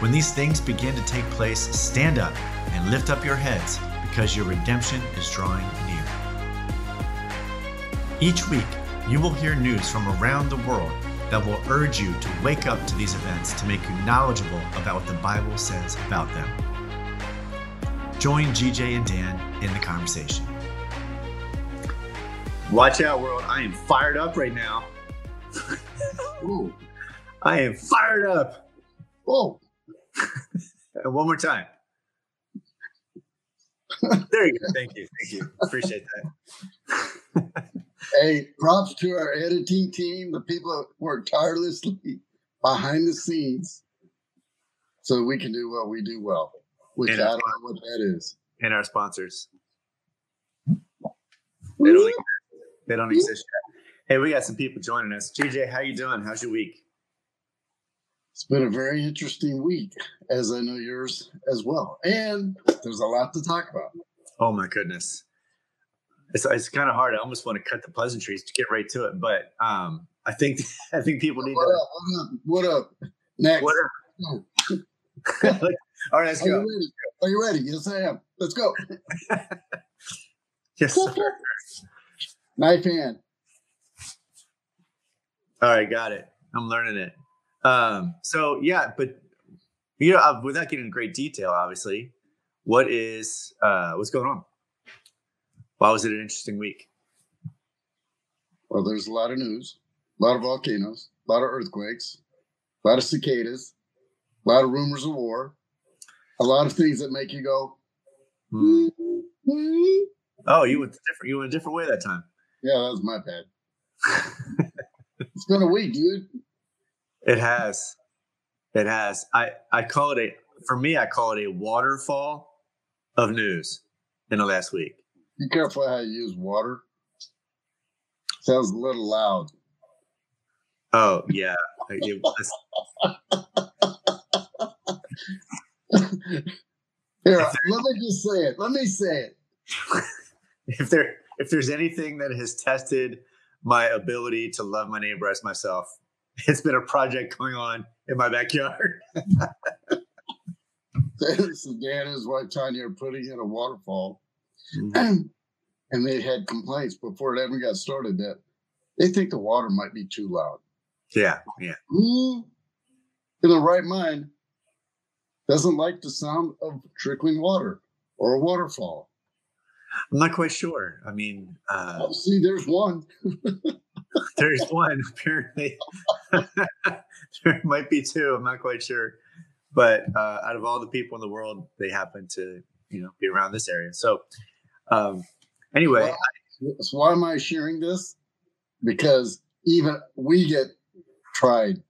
When these things begin to take place, stand up and lift up your heads, because your redemption is drawing near. Each week, you will hear news from around the world that will urge you to wake up to these events to make you knowledgeable about what the Bible says about them. Join GJ and Dan in the conversation. Watch out, world. I am fired up right now. Ooh. I am fired up. Oh, one more time. there you go. Thank you. Thank you. Appreciate that. hey, props to our editing team, the people that work tirelessly behind the scenes so we can do what we do well, which and I don't know what that is. And our sponsors. They don't, they don't exist yet. Hey, we got some people joining us. GJ, how you doing? How's your week? It's been a very interesting week, as I know yours as well. And there's a lot to talk about. Oh my goodness. It's, it's kind of hard. I almost want to cut the pleasantries to get right to it, but um, I think I think people need what to. Up, what up? What up? Next. What up? All right, let's Are go. You ready? Are you ready? Yes, I am. Let's go. yes, sir. Knife hand. All right, got it. I'm learning it. Um, so yeah, but you know, uh, without getting into great detail, obviously, what is uh, what's going on? Why was it an interesting week? Well, there's a lot of news, a lot of volcanoes, a lot of earthquakes, a lot of cicadas, a lot of rumors of war, a lot of things that make you go. Hmm. Oh, you went different. You went a different way that time. Yeah, that was my bad. it's been a week, dude. It has. It has. I, I call it a, for me, I call it a waterfall of news in the last week. Be careful how you use water. Sounds a little loud. Oh, yeah. it was. Here, let me just say it. Let me say it. if there if there's anything that has tested my ability to love my neighbor as myself, it's been a project going on in my backyard. so Dan and his wife Tanya are putting in a waterfall, mm-hmm. and they had complaints before it ever got started that they think the water might be too loud. Yeah, yeah. Who, in the right mind, doesn't like the sound of trickling water or a waterfall? I'm not quite sure. I mean, uh, oh, see, there's one. there's one apparently. there might be two. I'm not quite sure, but uh, out of all the people in the world, they happen to you know be around this area. So um, anyway, well, so why am I sharing this? Because even we get tried.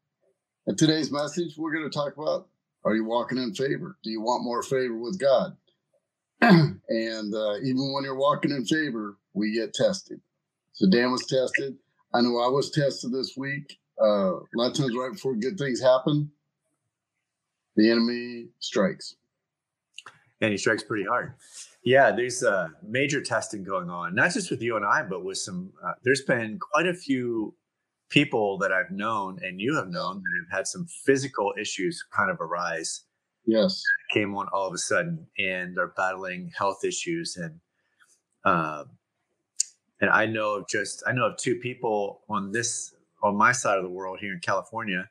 In today's message, we're going to talk about: Are you walking in favor? Do you want more favor with God? and uh, even when you're walking in favor, we get tested. So Dan was tested. I know I was tested this week. Uh, a lot of times, right before good things happen, the enemy strikes. And he strikes pretty hard. Yeah, there's uh, major testing going on, not just with you and I, but with some. Uh, there's been quite a few people that I've known and you have known that have had some physical issues kind of arise yes came on all of a sudden and are battling health issues and um and i know of just i know of two people on this on my side of the world here in california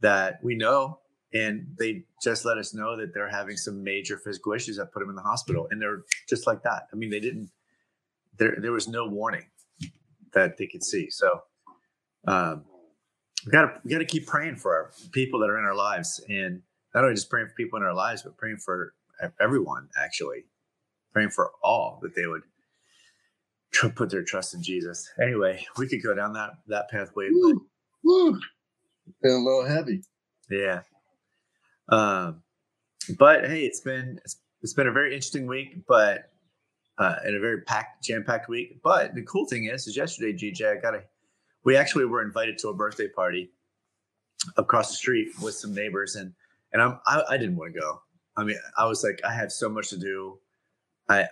that we know and they just let us know that they're having some major physical issues. That put them in the hospital and they're just like that. I mean they didn't there there was no warning that they could see. So um we gotta we gotta keep praying for our people that are in our lives. And not only just praying for people in our lives, but praying for everyone, actually, praying for all that they would put their trust in Jesus. Anyway, we could go down that that pathway. Woo, woo. Been a little heavy. Yeah. Um, but hey, it's been it's, it's been a very interesting week, but uh, and a very packed, jam-packed week. But the cool thing is, is yesterday, GJ, I got a. We actually were invited to a birthday party across the street with some neighbors, and and I'm I, I didn't want to go. I mean, I was like, I have so much to do. I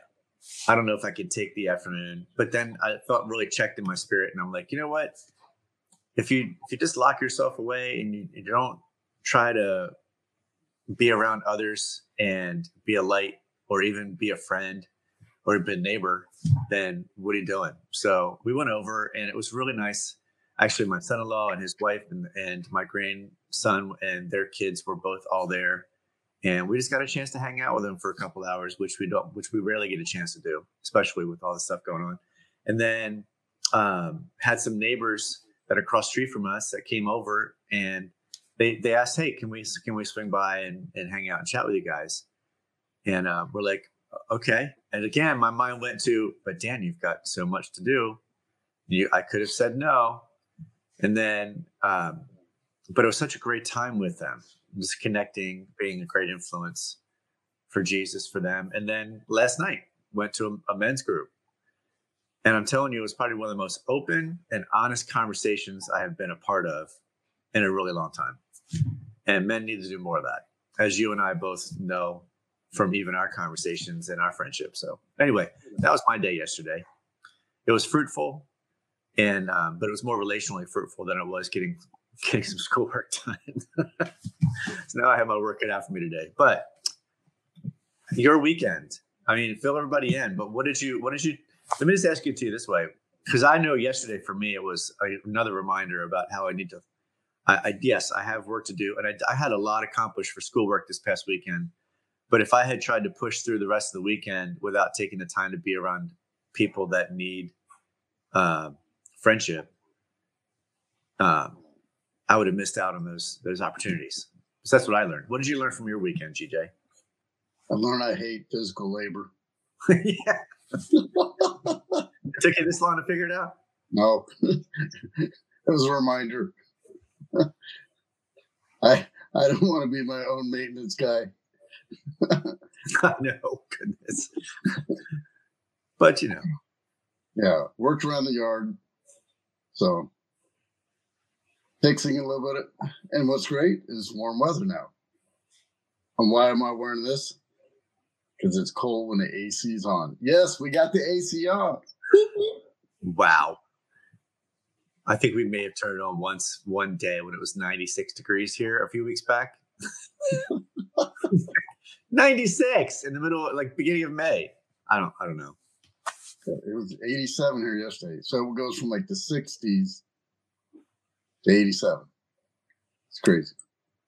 I don't know if I could take the afternoon, but then I felt really checked in my spirit, and I'm like, you know what? If you if you just lock yourself away and you, you don't try to be around others and be a light or even be a friend or be a neighbor, then what are you doing? So we went over and it was really nice. Actually, my son-in-law and his wife and, and my grandson and their kids were both all there. And we just got a chance to hang out with them for a couple hours, which we don't, which we rarely get a chance to do, especially with all the stuff going on. And then um, had some neighbors that are across street from us that came over and they they asked, "Hey, can we can we swing by and, and hang out and chat with you guys?" And uh, we're like, "Okay." And again, my mind went to, "But Dan, you've got so much to do. You, I could have said no." And then, um, but it was such a great time with them, just connecting, being a great influence for Jesus for them. And then last night went to a, a men's group, and I'm telling you, it was probably one of the most open and honest conversations I have been a part of in a really long time. And men need to do more of that, as you and I both know from even our conversations and our friendship. So, anyway, that was my day yesterday. It was fruitful, and um, but it was more relationally fruitful than it was getting getting some schoolwork done. so now I have my work cut out for me today. But your weekend, I mean, fill everybody in. But what did you? What did you? Let me just ask you to you this way, because I know yesterday for me it was a, another reminder about how I need to I, I, yes, I have work to do, and I, I had a lot accomplished for schoolwork this past weekend. But if I had tried to push through the rest of the weekend without taking the time to be around people that need uh, friendship, um, I would have missed out on those those opportunities. So that's what I learned. What did you learn from your weekend, GJ? I learned I hate physical labor. yeah. it took you this long to figure it out? No. it was a reminder. I I don't want to be my own maintenance guy. no, goodness. but you know. Yeah, worked around the yard. So fixing a little bit. And what's great is warm weather now. And why am I wearing this? Because it's cold when the AC's on. Yes, we got the AC on. wow. I think we may have turned it on once one day when it was 96 degrees here a few weeks back. 96 in the middle, like beginning of May. I don't, I don't know. It was 87 here yesterday, so it goes from like the 60s to 87. It's crazy.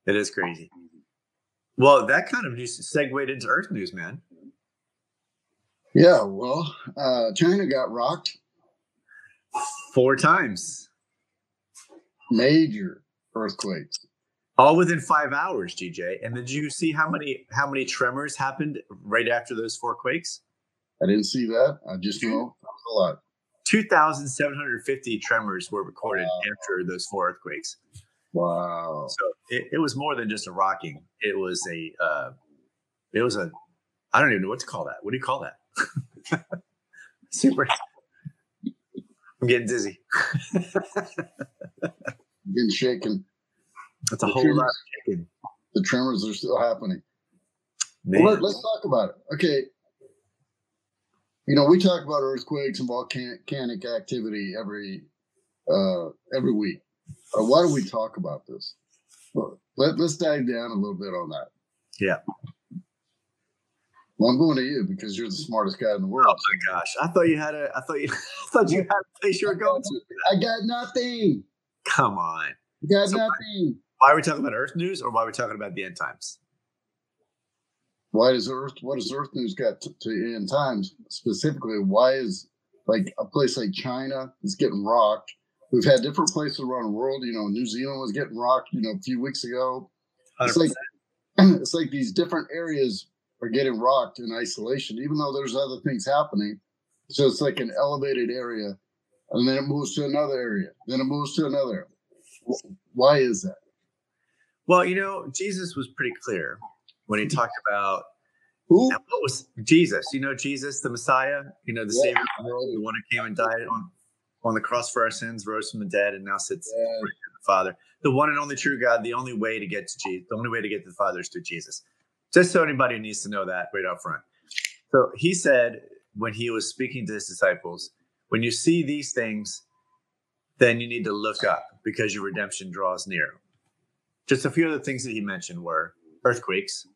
It is crazy. Well, that kind of just segued into Earth news, man. Yeah, well, uh, China got rocked four times major earthquakes. All within five hours, GJ. And did you see how many how many tremors happened right after those four quakes? I didn't see that. I just know that was a lot. 2,750 tremors were recorded wow. after those four earthquakes. Wow. So it, it, was more than just a rocking. It was a, uh, it was a, I don't even know what to call that. What do you call that? Super. I'm getting dizzy. Getting shaken. That's a the whole tremors, lot of shaking. The tremors are still happening. Well, let, us talk about it. Okay. You know, we talk about earthquakes and volcanic activity every uh, every week. Uh, why do we talk about this? Well, let, let's dive down a little bit on that. Yeah. Well, I'm going to you because you're the smartest guy in the world. Oh my gosh! I thought you had a. I thought you. I thought you had a place you were going to. I got nothing. Come on. I got so nothing. Why, why are we talking about Earth news, or why are we talking about the end times? Why does Earth? What does Earth news got to, to end times specifically? Why is like a place like China is getting rocked? We've had different places around the world. You know, New Zealand was getting rocked. You know, a few weeks ago. 100%. It's like it's like these different areas are getting rocked in isolation, even though there's other things happening. So it's like an elevated area, and then it moves to another area, then it moves to another. Why is that? Well, you know, Jesus was pretty clear when he hmm. talked about Who? what was Jesus. You know Jesus, the Messiah. You know the Yeah. Savior, of the world, the one who came and died on on the cross for our sins, rose from the dead, and now sits Yeah. the Father. The one and only true God. The only way to get to Jesus. The only way to get to the Father is through Jesus. Just so anybody needs to know that right up front. So he said when he was speaking to his disciples, when you see these things, then you need to look up because your redemption draws near. Just a few of the things that he mentioned were earthquakes,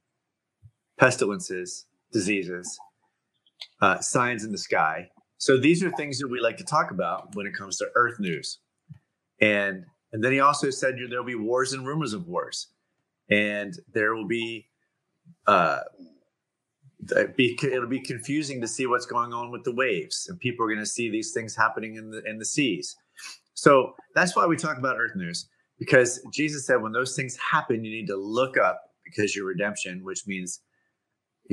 pestilences, diseases, uh, signs in the sky. So these are things that we like to talk about when it comes to Earth news. And and then he also said there'll be wars and rumors of wars, and there will be uh, be it'll be confusing to see what's going on with the waves, and people are going to see these things happening in the in the seas. So that's why we talk about Earth news because Jesus said when those things happen, you need to look up because your redemption, which means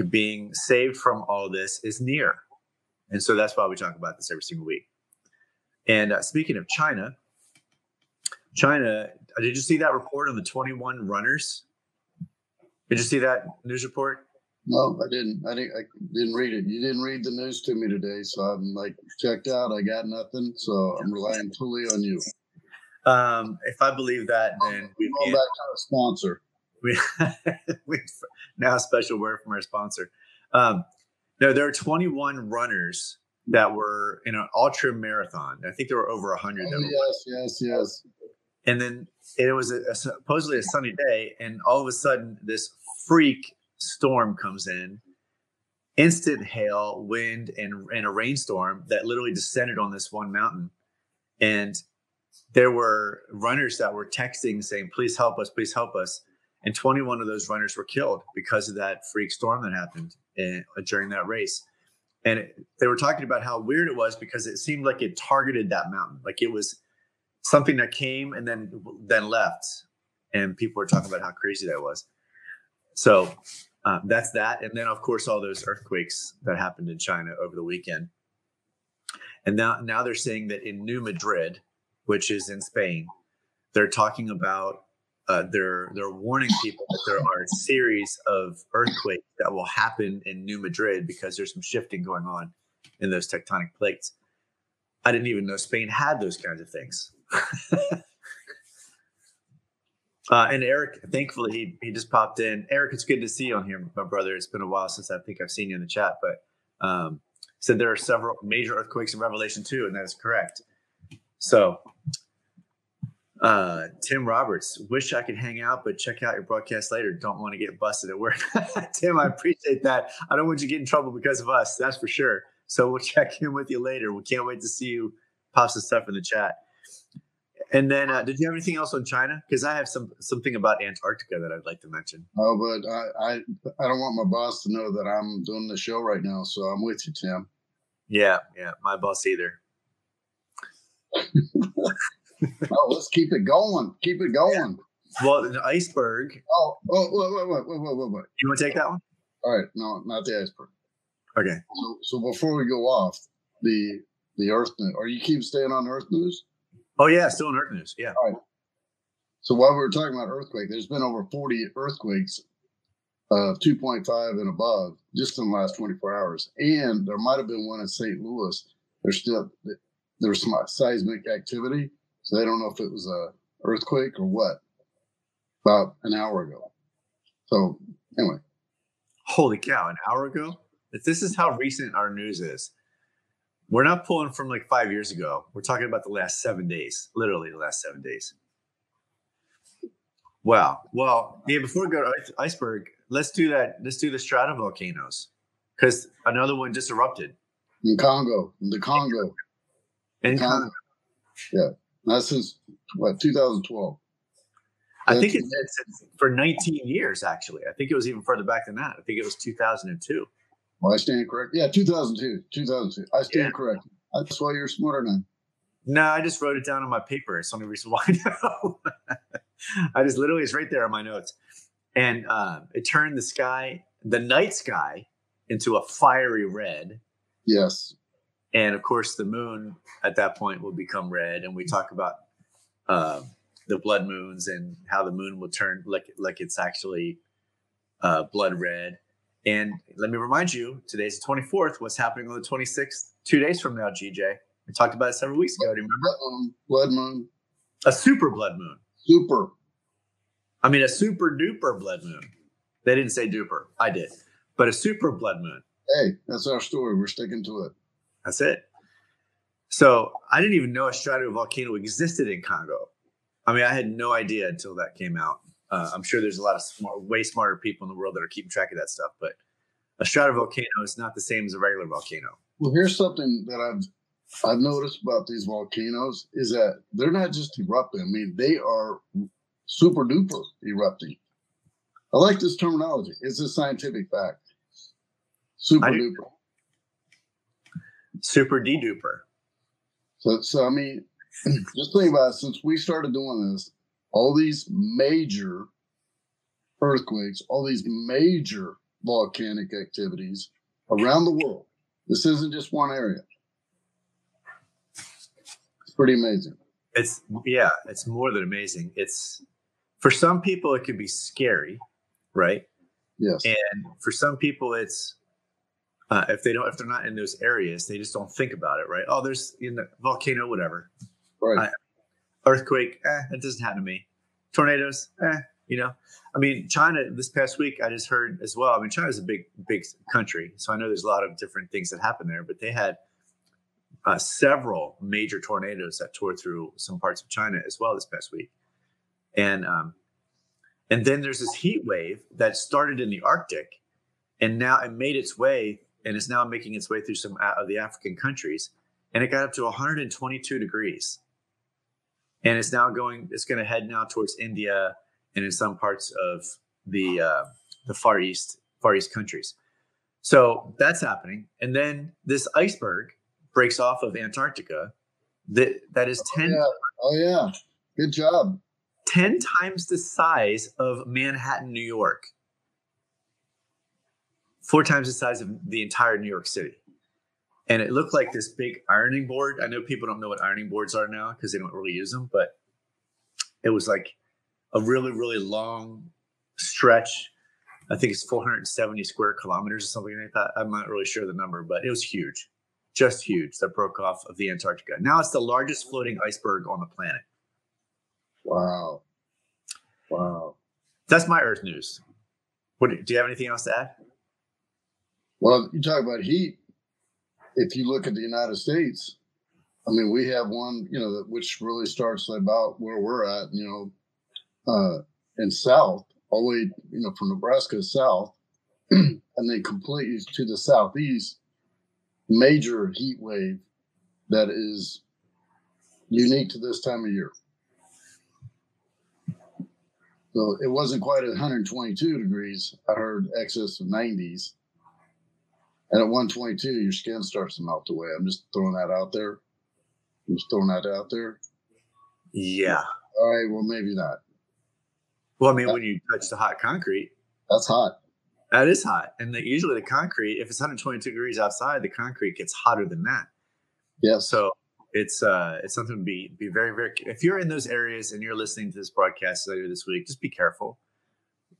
being saved from all this, is near. And so that's why we talk about this every single week. And uh, speaking of China, China, uh, did you see that report on the 21 runners? Did you see that news report? No, I didn't. I didn't. I didn't read it. You didn't read the news to me today, so I'm like checked out. I got nothing, so I'm relying totally on you. Um, if I believe that, then we can back to our sponsor. We, we now a special word from our sponsor. Um, no, there are 21 runners that were in an ultra marathon. I think there were over 100. Oh, that were yes, yes, yes. and then it was a, a supposedly a sunny day, and all of a sudden this freak storm comes in, instant hail, wind, and and a rainstorm that literally descended on this one mountain, and there were runners that were texting saying, "Please help us! Please help us!" And 21 of those runners were killed because of that freak storm that happened in, during that race. And it, they were talking about how weird it was because it seemed like it targeted that mountain, like it was something that came and then then left. And people were talking about how crazy that was. So um, that's that. And then of course all those earthquakes that happened in china over the weekend. And now now they're saying that in new madrid which is in spain they're talking about uh, they're they're warning people that there are a series of earthquakes that will happen in new madrid because there's some shifting going on in those tectonic plates i didn't even know spain had those kinds of things uh, and Eric, thankfully, he, he just popped in. Eric, it's good to see you on here, my brother. It's been a while since I think I've seen you in the chat, but um, said there are several major earthquakes in Revelation 2, and that is correct. So, uh, Tim Roberts, wish I could hang out, but check out your broadcast later. Don't want to get busted at work. Tim, I appreciate that. I don't want you to get in trouble because of us, that's for sure. So, we'll check in with you later. We can't wait to see you pop some stuff in the chat. And then, uh, did you have anything else on China? Because I have some something about Antarctica that I'd like to mention. Oh, but I, I, I don't want my boss to know that I'm doing the show right now, so I'm with you, Tim. Yeah, yeah, my boss either. Oh, let's keep it going. Keep it going. Well, the iceberg. Oh, oh, wait, wait, wait, wait, wait, wait. You want to take that one? All right, no, not the iceberg. Okay. So, so before we go off, the the Earth news. Are you keep staying on Earth news? Oh yeah, still in Earth news. Yeah. All right. So while we were talking about earthquake, there's been over 40 earthquakes uh, of 2.5 and above just in the last 24 hours, and there might have been one in St. Louis. There's still there's some seismic activity, so they don't know if it was a earthquake or what. About an hour ago. So anyway, Holy cow! An hour ago. If This is how recent our news is. We're not pulling from like five years ago. We're talking about the last seven days, literally the last seven days. Wow. Well, yeah. Before we go to iceberg, let's do that. Let's do the stratovolcanoes because another one just erupted. in Congo, in the Congo, And Congo. Yeah, not since what 2012. I think it's for 19 years, actually. I think it was even further back than that. I think it was 2002. Well, I stand correct. Yeah, 2002. 2002. I stand Yeah. corrected. That's why you're smarter than. No, I just wrote it down on my paper. It's the only reason why I know. I just literally, it's right there on my notes. And uh, it turned the sky, the night sky, into a fiery red. Yes. And of course, the moon at that point will become red. And we talk about uh, the blood moons and how the moon will turn like like it's actually uh, blood red. And let me remind you, today's the 24th. What's happening on the 26th? Two days from now, GJ. We talked about it several weeks ago. Do you remember? Blood moon. Blood moon. A super blood moon. Super. I mean, a super duper blood moon. They didn't say duper. I did. But a super blood moon. Hey, that's our story. We're sticking to it. That's it. So I didn't even know a stratovolcano existed in Congo. I mean, I had no idea until that came out. Uh, I'm sure there's a lot of smart, way smarter people in the world that are keeping track of that stuff, but a stratovolcano is not the same as a regular volcano. Well, here's something that I've I've noticed about these volcanoes is that they're not just erupting. I mean, they are super duper erupting. I like this terminology. It's a scientific fact. Super duper. Super de duper. So, so I mean, just think about it. Since we started doing this, all these major earthquakes, all these major volcanic activities around the world. This isn't just one area. It's pretty amazing. It's yeah, it's more than amazing. It's for some people it could be scary, right? Yes. And for some people it's uh, if they don't if they're not in those areas, they just don't think about it, right? Oh, there's in the volcano, whatever. Right. I, earthquake, eh, that doesn't happen to me. Tornadoes, eh, you know. I mean, China this past week, I just heard as well. I mean, China's a big, big country, so I know there's a lot of different things that happen there. But they had uh, several major tornadoes that tore through some parts of China as well this past week, and um, and then there's this heat wave that started in the Arctic, and now it made its way and is now making its way through some of the African countries, and it got up to 122 degrees, and it's now going. It's going to head now towards India and in some parts of the uh, the Far East Far East countries. So that's happening, and then this iceberg breaks off of Antarctica. That that is ten. Oh yeah. oh yeah, good job. Ten times the size of Manhattan, New York four times the size of the entire New York City. And it looked like this big ironing board. I know people don't know what ironing boards are now because they don't really use them, but it was like a really, really long stretch. I think it's 470 square kilometers or something like that. I'm not really sure the number, but it was huge, just huge that broke off of the Antarctica. Now it's the largest floating iceberg on the planet. Wow. Wow. That's my Earth news. What, do you have anything else to add? Well, you talk about heat. If you look at the United States, I mean, we have one, you know, which really starts about where we're at, you know, uh, in South, all the way, you know, from Nebraska south, and then completely to the southeast, major heat wave that is unique to this time of year. So it wasn't quite 122 degrees. I heard excess of 90s. And at 122, your skin starts to melt away. I'm just throwing that out there. I'm just throwing that out there. Yeah. All right. Well, maybe not. Well, I mean, that, when you touch the hot concrete, that's hot. That is hot. And the, usually the concrete, if it's 122 degrees outside, the concrete gets hotter than that. Yeah. So it's uh it's something to be be very very. If you're in those areas and you're listening to this broadcast later this week, just be careful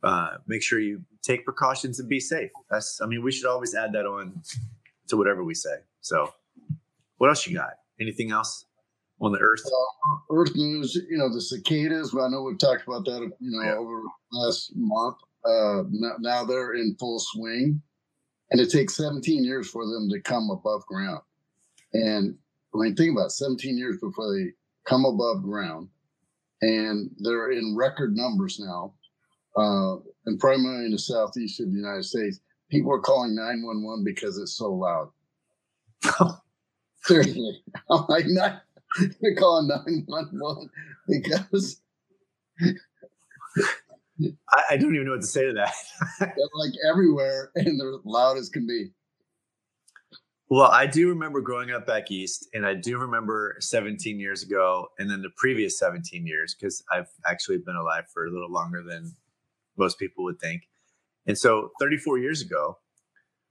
uh, make sure you take precautions and be safe. That's, I mean, we should always add that on to whatever we say. So, what else you got? Anything else on the Earth? Uh, Earth news. You know, the cicadas. I know we've talked about that. You know, yeah. over last month. Uh, now, now they're in full swing, and it takes 17 years for them to come above ground. And I mean, think about it, 17 years before they come above ground, and they're in record numbers now uh, and primarily in the southeast of the United States, people are calling 911 because it's so loud. Seriously. I'm like, not, they're calling 911 because. I, I, don't even know what to say to that. they're like everywhere and they're loud as can be. Well, I do remember growing up back east, and I do remember 17 years ago, and then the previous 17 years, because I've actually been alive for a little longer than most people would think. And so 34 years ago,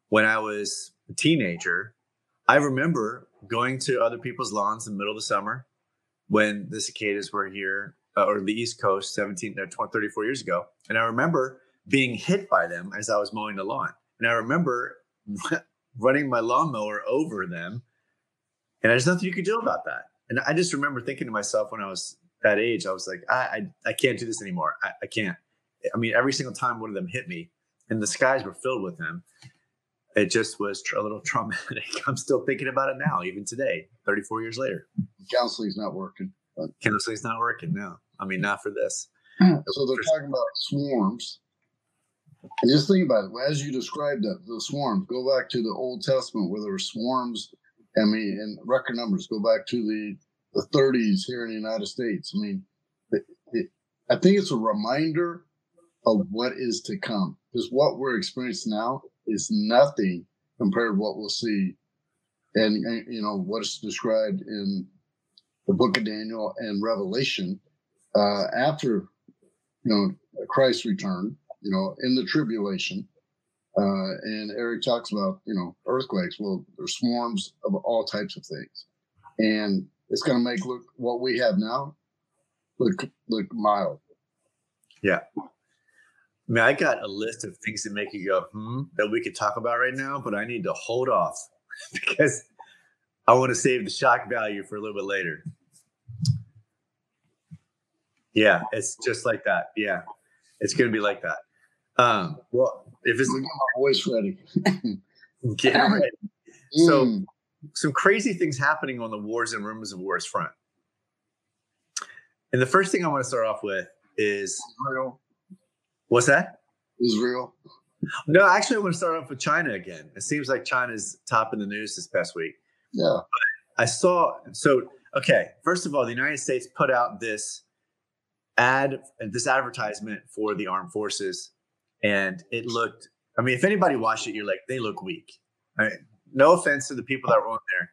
when I was a teenager, I remember going to other people's lawns in the middle of the summer when the cicadas were here uh, or the East Coast 17, uh, 20, 34 years ago. And I remember being hit by them as I was mowing the lawn. And I remember running my lawnmower over them. And there's nothing you could do about that. And I just remember thinking to myself when I was that age, I was like, I, I, I can't do this anymore. I, I can't. I mean, every single time one of them hit me, and the skies were filled with them, it just was a little traumatic. I'm still thinking about it now, even today, 34 years later. Counseling's not working. But. Counseling's not working now. I mean, not for this. So they're talking about swarms. And just think about it. As you described that, the swarms, go back to the Old Testament where there were swarms. I mean, and record numbers go back to the, the 30s here in the United States. I mean, it, it, I think it's a reminder of what is to come. Because what we're experiencing now is nothing compared to what we'll see and, and you know what's described in the book of daniel and revelation uh, after you know christ's return you know in the tribulation uh, and eric talks about you know earthquakes. Well there's swarms of all types of things. And it's going to make look what we have now look look mild. Yeah I mean, I got a list of things that make you go, hmm, that we could talk about right now, but I need to hold off because I want to save the shock value for a little bit later. Yeah, it's just like that. Yeah, it's going to be like that. Um, well, if it's my voice ready, get ready. So, mm. some crazy things happening on the wars and rumors of wars front. And the first thing I want to start off with is. What's that? Israel. No, actually, I want to start off with China again. It seems like China's top in the news this past week. Yeah. But I saw, so, okay, first of all, the United States put out this ad, this advertisement for the armed forces, and it looked, I mean, if anybody watched it, you're like, they look weak. I mean, no offense to the people that were on there,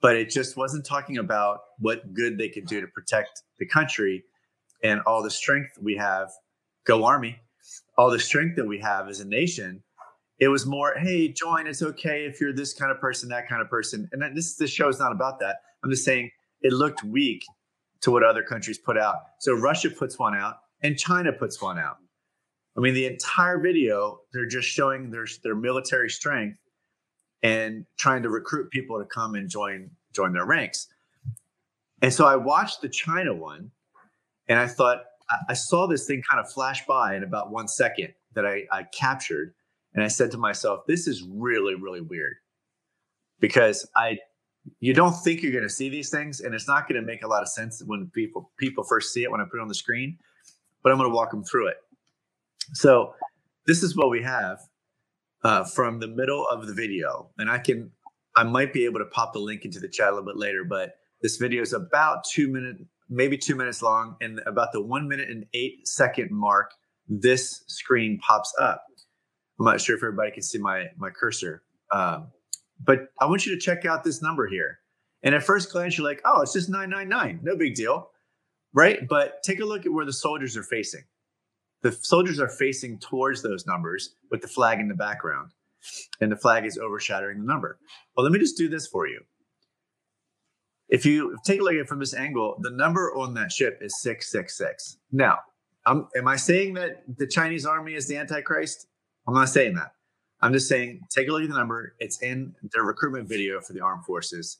but it just wasn't talking about what good they could do to protect the country and all the strength we have. Go Army all the strength that we have as a nation. It was more, hey, join. It's okay if you're this kind of person, that kind of person. And this this show is not about that. I'm just saying it looked weak to what other countries put out. So Russia puts one out and China puts one out. I mean, the entire video, they're just showing their their military strength and trying to recruit people to come and join join their ranks. And so I watched the China one and I thought, I saw this thing kind of flash by in about one second that I, I captured. And I said to myself, this is really, really weird because I, you don't think you're going to see these things and it's not going to make a lot of sense when people, people first see it when I put it on the screen, but I'm going to walk them through it. So this is what we have uh, from the middle of the video. And I can, I might be able to pop the link into the chat a little bit later, but this video is about two minutes maybe two minutes long. And about the one minute and eight second mark, this screen pops up. I'm not sure if everybody can see my my cursor, um, but I want you to check out this number here. And at first glance, you're like, oh, it's just 999, no big deal, right? But take a look at where the soldiers are facing. The soldiers are facing towards those numbers with the flag in the background, and the flag is overshadowing the number. Well, let me just do this for you if you take a look at it from this angle, the number on that ship is 666. Now, I'm, am I saying that the Chinese army is the Antichrist? I'm not saying that. I'm just saying take a look at the number. It's in their recruitment video for the armed forces.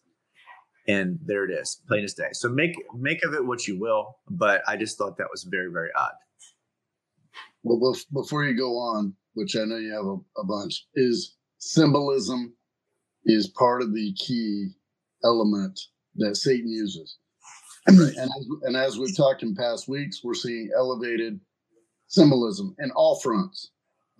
And there it is, plain as day. So make make of it what you will, but I just thought that was very, very odd. Well, before you go on, which I know you have a, a bunch, is symbolism is part of the key element that Satan uses. Right. And, as, and as we've talked in past weeks, we're seeing elevated symbolism in all fronts.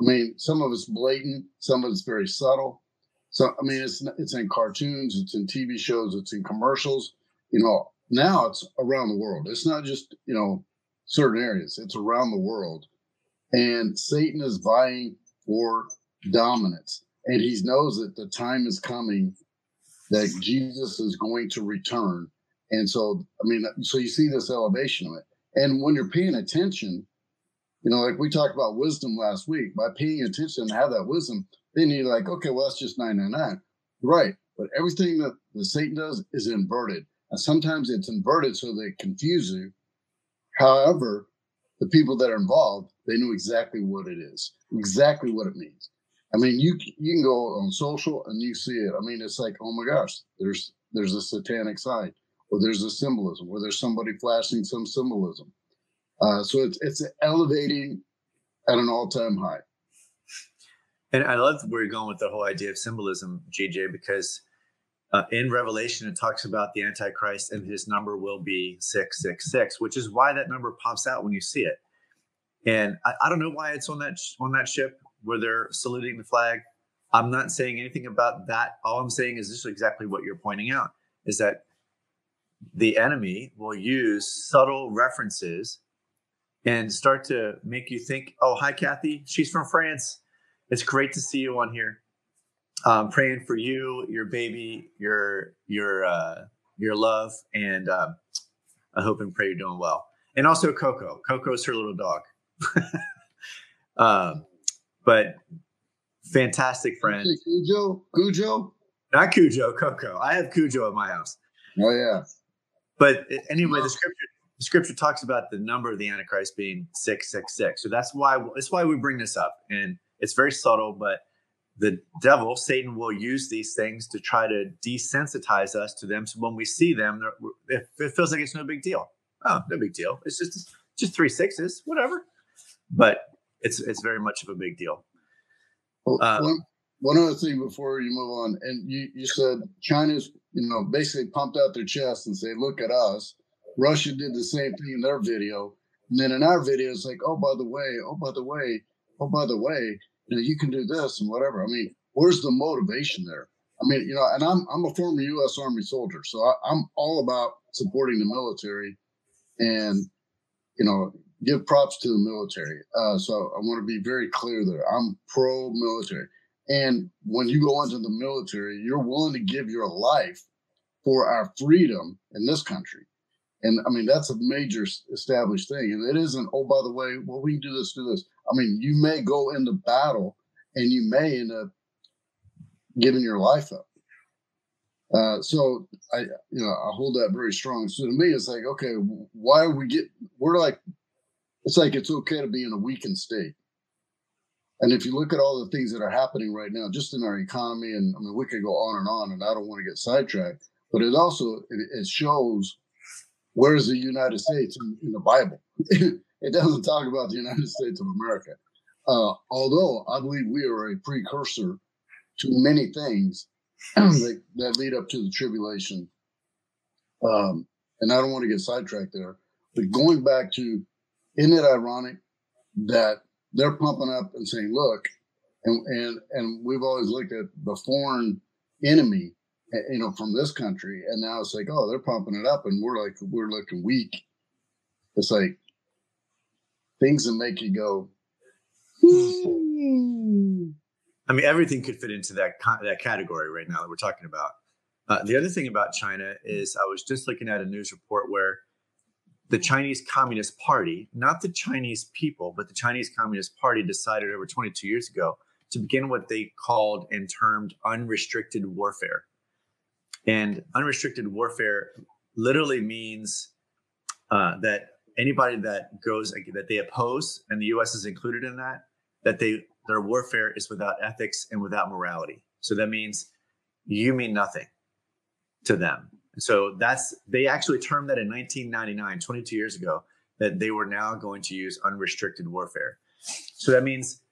I mean, some of it's blatant, some of it's very subtle. So, I mean, it's it's in cartoons, it's in TV shows, it's in commercials. You know, now it's around the world. It's not just you know certain areas; it's around the world. And Satan is vying for dominance, and he knows that the time is coming that Jesus is going to return. And so, I mean, so you see this elevation of it. And when you're paying attention, you know, like we talked about wisdom last week, by paying attention and have that wisdom, then you're like, okay, well, that's just 999. Right. But everything that, that Satan does is inverted. And sometimes it's inverted so they confuse you. However, the people that are involved, they knew exactly what it is, exactly what it means. I mean, you you can go on social and you see it. I mean, it's like, oh my gosh, there's there's a satanic side, or there's a symbolism, or there's somebody flashing some symbolism. Uh, so it's it's elevating at an all time high. And I love where you're going with the whole idea of symbolism, GJ, because uh, in Revelation it talks about the Antichrist and his number will be six six six, which is why that number pops out when you see it. And I, I don't know why it's on that sh- on that ship where they're saluting the flag. I'm not saying anything about that. All I'm saying is this is exactly what you're pointing out is that the enemy will use subtle references and start to make you think, oh, hi, Kathy. She's from France. It's great to see you on here. Praying for you, your baby, your your uh, your love, and uh, I hope and pray you're doing well. And also Coco. Coco's her little dog. um, but fantastic friend. Cujo, Cujo, not Cujo, Coco. I have Cujo at my house. Oh yeah. But anyway, the scripture the scripture talks about the number of the Antichrist being six six six. So that's why that's why we bring this up, and it's very subtle, but the devil, Satan, will use these things to try to desensitize us to them. So when we see them, it feels like it's no big deal. Oh, no big deal. It's just just three sixes, whatever. But it's it's very much of a big deal. Well, uh, one, one other thing before you move on, and you you said China's you know basically pumped out their chest and say, "Look at us." Russia did the same thing in their video, and then in our video, it's like, "Oh, by the way, oh by the way, oh by the way, you know, you can do this and whatever." I mean, where's the motivation there? I mean, you know, and I'm I'm a former U.S. Army soldier, so I, I'm all about supporting the military, and you know, give props to the military. Uh, so I want to be very clear there. I'm pro military. And when you go into the military, you're willing to give your life for our freedom in this country. And I mean, that's a major established thing. And it isn't, oh, by the way, well, we can do this, do this. I mean, you may go into battle and you may end up giving your life up. Uh, so I, you know, I hold that very strong. So to me, it's like, okay, why are we get? We're like it's like it's okay to be in a weakened state. And if you look at all the things that are happening right now, just in our economy, and I mean, we could go on and on, and I don't want to get sidetracked, but it also it, it shows where is the United States in, in the Bible. it doesn't talk about the United States of America, uh, although I believe we are a precursor to many things that, that lead up to the tribulation. Um, and I don't want to get sidetracked there, but going back to isn't it ironic that they're pumping up and saying, look, and, and, and we've always looked at the foreign enemy, eh, you know, from this country. And now it's like, oh, they're pumping it up and we're like, we're looking weak. It's like things that make you go, I mean, everything could fit into that that category right now that we're talking about. Uh, the other thing about China is I was just looking at a news report where the Chinese Communist Party, not the Chinese people, but the Chinese Communist Party decided over 22 years ago to begin what they called and termed unrestricted warfare. And unrestricted warfare literally means uh, that anybody that goes that they oppose, and the U.S. is included in that, that they their warfare is without ethics and without morality. So that means you mean nothing to them so that's they actually termed that in 1999, 22 years ago, that they were now going to use unrestricted warfare. So that means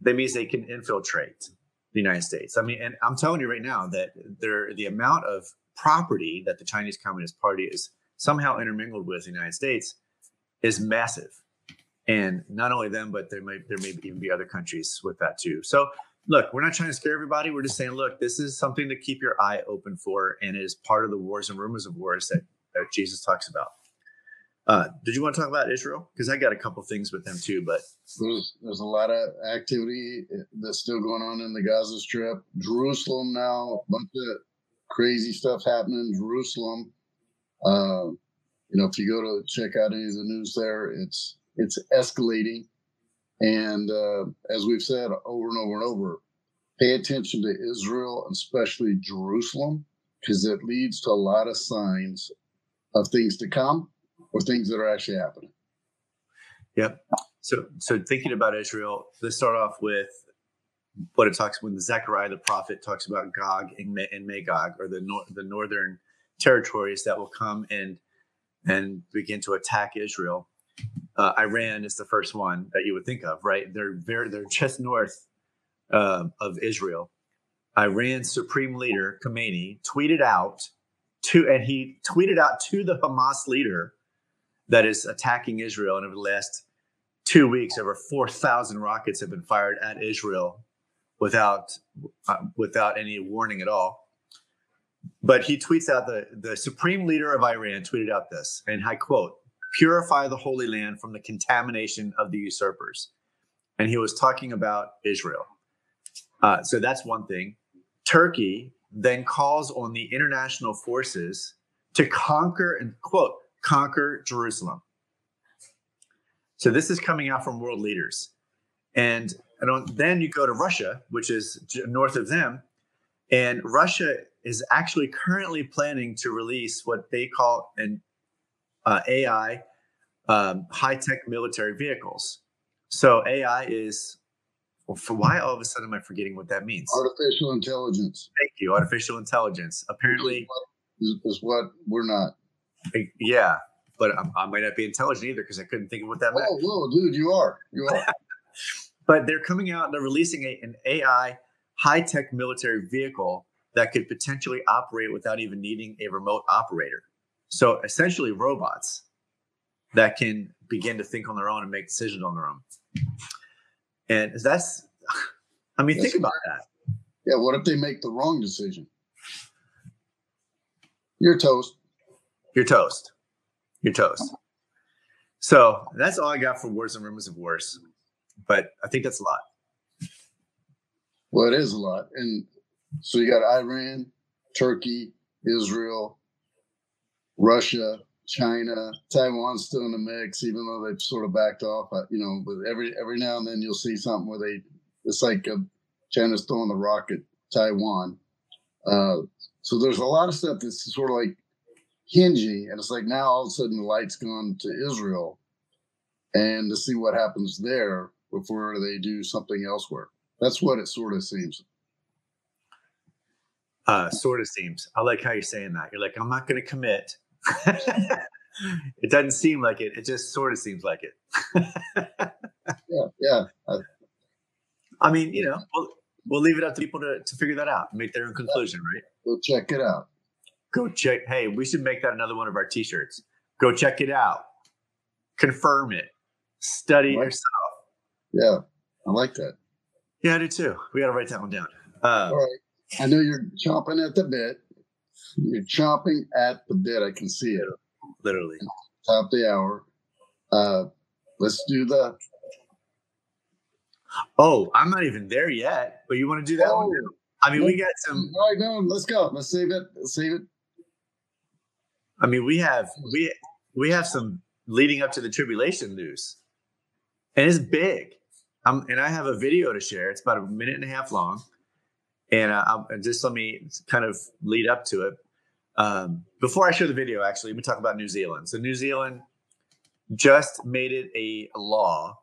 that means they can infiltrate the United States. I mean, and I'm telling you right now that there the amount of property that the Chinese Communist Party is somehow intermingled with the United States is massive. And not only them, but there may there may even be other countries with that too. So look, we're not trying to scare everybody. We're just saying, look, this is something to keep your eye open for, and it is part of the wars and rumors of wars that, that Jesus talks about. Uh, did you want to talk about Israel? Because I got a couple things with them too, but there's, there's a lot of activity that's still going on in the Gaza Strip. Jerusalem now, a bunch of crazy stuff happening in Jerusalem. Uh, you know, if you go to check out any of the news there, it's it's escalating. And uh, as we've said over and over and over, pay attention to Israel, especially Jerusalem, because it leads to a lot of signs of things to come or things that are actually happening. Yep. So, so thinking about Israel, let's start off with what it talks when Zechariah the prophet talks about Gog and, Magog, or the nor- the northern territories that will come and and begin to attack Israel. Uh, Iran is the first one that you would think of, right? They're very they're just north uh, of Israel. Iran's supreme leader Khamenei tweeted out to, and he tweeted out to the Hamas leader that is attacking Israel. And over the last two weeks, over 4,000 rockets have been fired at Israel without uh, without any warning at all. But he tweets out the the supreme leader of Iran tweeted out this, and I quote: "Purify the Holy Land from the contamination of the usurpers." And he was talking about Israel. Uh, so that's one thing. Turkey then calls on the international forces to conquer and quote conquer Jerusalem. So this is coming out from world leaders. And, and then you go to Russia, which is north of them. And Russia is actually currently planning to release what they call an uh, AI um, high tech military vehicles. So AI is, well, for why all of a sudden am I forgetting what that means? Artificial intelligence. Thank you. Artificial intelligence. Apparently, is, is what we're not. Yeah, but I, I might not be intelligent either because I couldn't think of what that meant. Oh, whoa, dude, you are. You are. but they're coming out. They're releasing a, an AI high tech military vehicle that could potentially operate without even needing a remote operator. So essentially, robots that can begin to think on their own and make decisions on their own. And that's, I mean, that's think about that. Yeah. What if they make the wrong decision? You're toast. You're toast. You're toast. So that's all I got for wars and rumors of wars. But I think that's a lot. Well, it is a lot. And so you got Iran, Turkey, Israel, Russia, China, Taiwan's still in the mix, even though they've sort of backed off. You know, but every every now and then you'll see something where they it's like uh, China's throwing the rock at Taiwan. Uh, so there's a lot of stuff that's sort of like hinging, and it's like now all of a sudden the light's gone to Israel, and to see what happens there before they do something elsewhere. That's what it sort of seems. Uh, sort of seems. I like how you're saying that. You're like, I'm not going to commit. it doesn't seem like it. It just sort of seems like it. yeah, yeah. I, I mean, you know, we'll, we'll leave it up to people to, to figure that out, make their own conclusion, right? Go check it out. Go check. Hey, we should make that another one of our t-shirts. Go check it out. Confirm it. Study like yourself. Yeah, I like that. Yeah, I do too. We got to write that one down. Uh, All right. I know you're chomping at the bit. You're chomping at the bit. I can see it. Literally. Top the hour. Uh, let's do the. Oh, I'm not even there yet, but you want to do that oh, one? I mean, we got some. All right, no, let's go. Let's save it. Let's save it. I mean, we have we we have some leading up to the tribulation news, and it's big. Um, and I have a video to share. It's about a minute and a half long, and uh, just let me kind of lead up to it. Um, before I show the video, actually, let me talk about New Zealand. So New Zealand just made it a law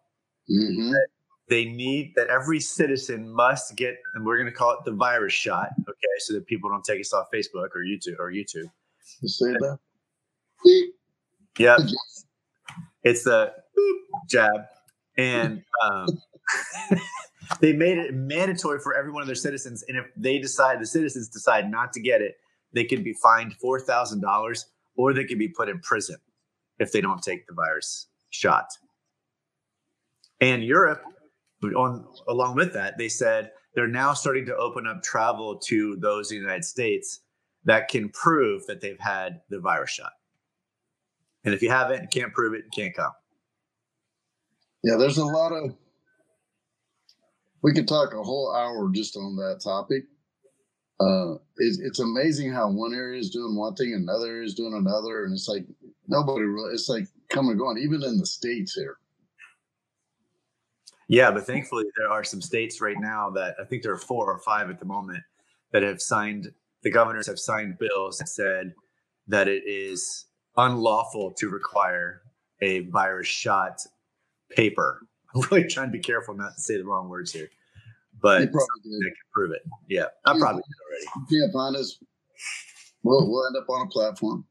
mm-hmm. that they need that every citizen must get, and we're going to call it the virus shot, okay, so that people don't take us off Facebook or YouTube or YouTube. You say that? Yep. It's the jab. And um, they made it mandatory for every one of their citizens. And if they decide, the citizens decide not to get it, they could be fined $4,000 or they could be put in prison if they don't take the virus shot. And Europe, on along with that, they said they're now starting to open up travel to those in the United States that can prove that they've had the virus shot. And if you haven't, can't prove it, can't come. Yeah, there's a lot of. We could talk a whole hour just on that topic. Uh, it, it's amazing how one area is doing one thing, another is doing another, and it's like nobody really. It's like coming and going, even in the states here. Yeah, but thankfully there are some states right now that I think there are four or five at the moment that have signed the governors have signed bills that said that it is unlawful to require a virus shot paper. I'm really trying to be careful not to say the wrong words here, but You they probably did. can prove it. Yeah, I Yeah. probably did already. You can't find us, we'll, we'll end up on a platform.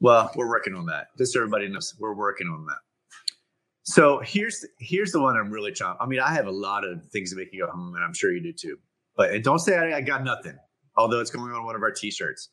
Well, we're working on that. Just so everybody knows, we're working on that. So here's here's the one I'm really trying. I mean, I have a lot of things to make you go home, and I'm sure you do too. But and don't say I, I got nothing, although it's going on one of our T-shirts.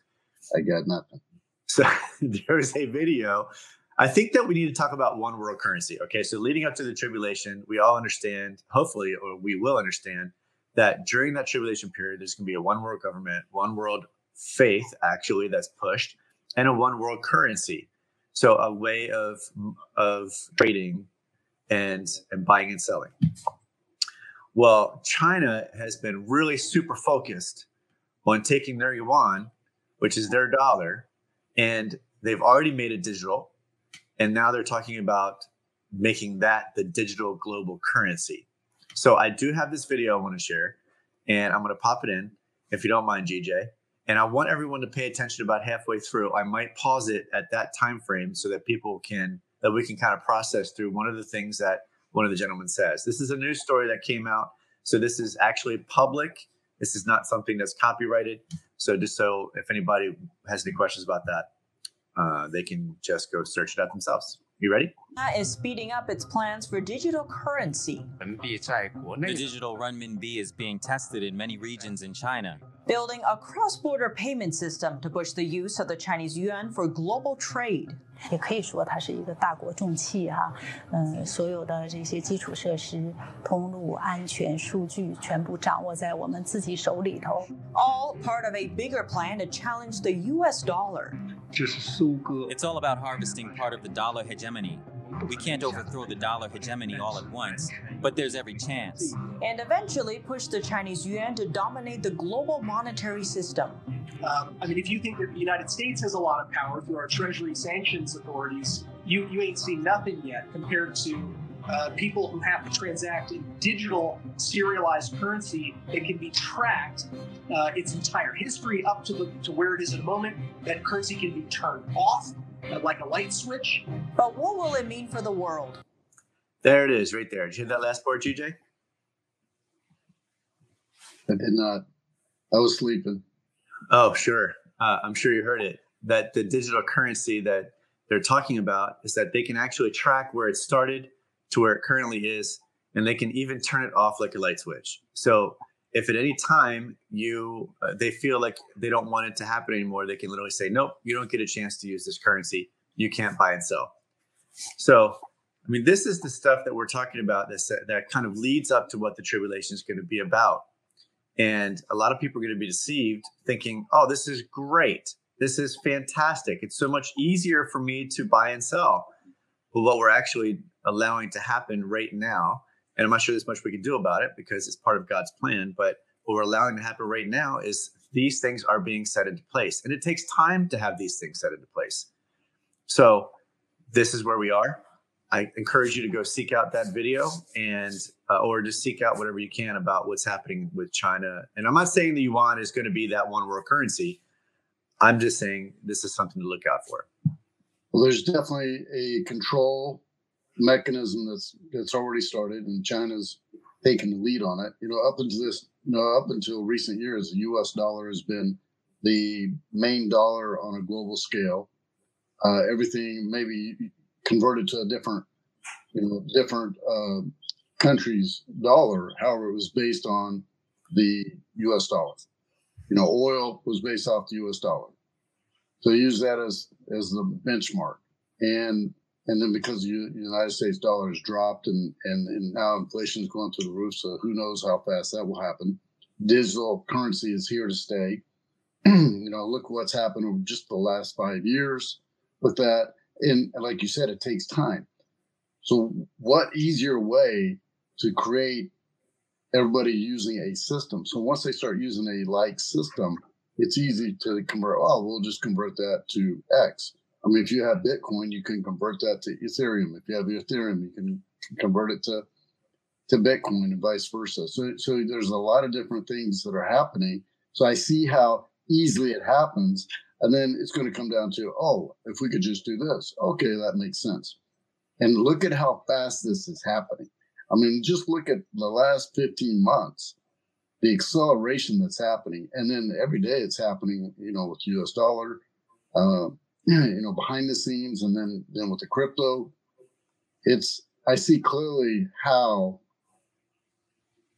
I got nothing. So there's a video. I think that we need to talk about one world currency. Okay, so leading up to the tribulation, we all understand, hopefully, or we will understand that during that tribulation period, there's going to be a one world government, one world faith, actually, that's pushed, and a one world currency. So a way of of trading and and buying and selling. Well, China has been really super focused on taking their yuan, which is their dollar, and they've already made it digital and now they're talking about making that the digital global currency. So i do have this video i want to share and i'm going to pop it in if you don't mind gj and i want everyone to pay attention about halfway through. I might pause it at that time frame so that people can that we can kind of process through one of the things that one of the gentlemen says. This is a news story that came out. So this is actually public. This is not something that's copyrighted. So just so if anybody has any questions about that, uh, they can just go search it up themselves. You ready? China is speeding up its plans for digital currency, 人民币在国 The 内 digital renminbi is being tested in many regions in China. building a cross-border payment system to push the use of the Chinese yuan for global trade. 也可以说它是一个大国重器哈、嗯，所有的这些基础设施、通路、安全、数据全部掌握在我们自己手里头。 All part of a bigger plan to challenge the US dollar. just so good. It's all about harvesting part of the dollar hegemony. We can't overthrow the dollar hegemony all at once, but there's every chance. And eventually push the Chinese yuan to dominate the global monetary system. Um, I mean, if you think that the United States has a lot of power through our Treasury sanctions authorities, you, you ain't seen nothing yet compared to uh, people who have to transact in digital serialized currency that can be tracked uh, its entire history up to the to where it is at the moment. That currency can be turned off uh, like a light switch. But what will it mean for the world? There it is, right there. Did you hear that last part, GJ? I did not. I was sleeping. Oh, sure. Uh, I'm sure you heard it. That the digital currency that they're talking about is that they can actually track where it started to where it currently is, and they can even turn it off like a light switch. So if at any time you uh, they feel like they don't want it to happen anymore, they can literally say, "Nope, you don't get a chance to use this currency. You can't buy and sell." So, I mean, this is the stuff that we're talking about. This that kind of leads up to what the tribulation is going to be about. And a lot of people are going to be deceived thinking, oh, this is great. This is fantastic. It's so much easier for me to buy and sell. But what we're actually allowing to happen right now, and I'm not sure there's much we can do about it because it's part of God's plan, but what we're allowing to happen right now is these things are being set into place. And it takes time to have these things set into place. So this is where we are. I encourage you to go seek out that video and uh, or just seek out whatever you can about what's happening with China. And I'm not saying the yuan is going to be that one world currency. I'm just saying this is something to look out for. Well, there's definitely a control mechanism that's that's already started, and China's taken the lead on it. You know, up until this, you know, up until recent years, the U.S. dollar has been the main dollar on a global scale. Uh, everything maybe converted to a different, you know, different uh, country's dollar. However, it was based on the U.S. dollar. You know, oil was based off the U.S. dollar. So use that as as the benchmark, and and then because the United States dollar has dropped and and and now inflation is going through the roof, so who knows how fast that will happen. Digital currency is here to stay. you know, look what's happened over just the last five years with that, and like you said, it takes time. So, what easier way to create everybody using a system? So once they start using a like system, it's easy to convert. Oh, we'll just convert that to X. I mean, if you have Bitcoin, you can convert that to Ethereum. If you have Ethereum, you can convert it to to Bitcoin and vice versa. So, so there's a lot of different things that are happening. So I see how easily it happens, and then it's going to come down to, oh, if we could just do this, okay, that makes sense. And look at how fast this is happening. I mean, just look at the last 15 months, the acceleration that's happening. And then every day it's happening, you know, with US dollar, uh, you know, behind the scenes. And then, then with the crypto, it's, I see clearly how,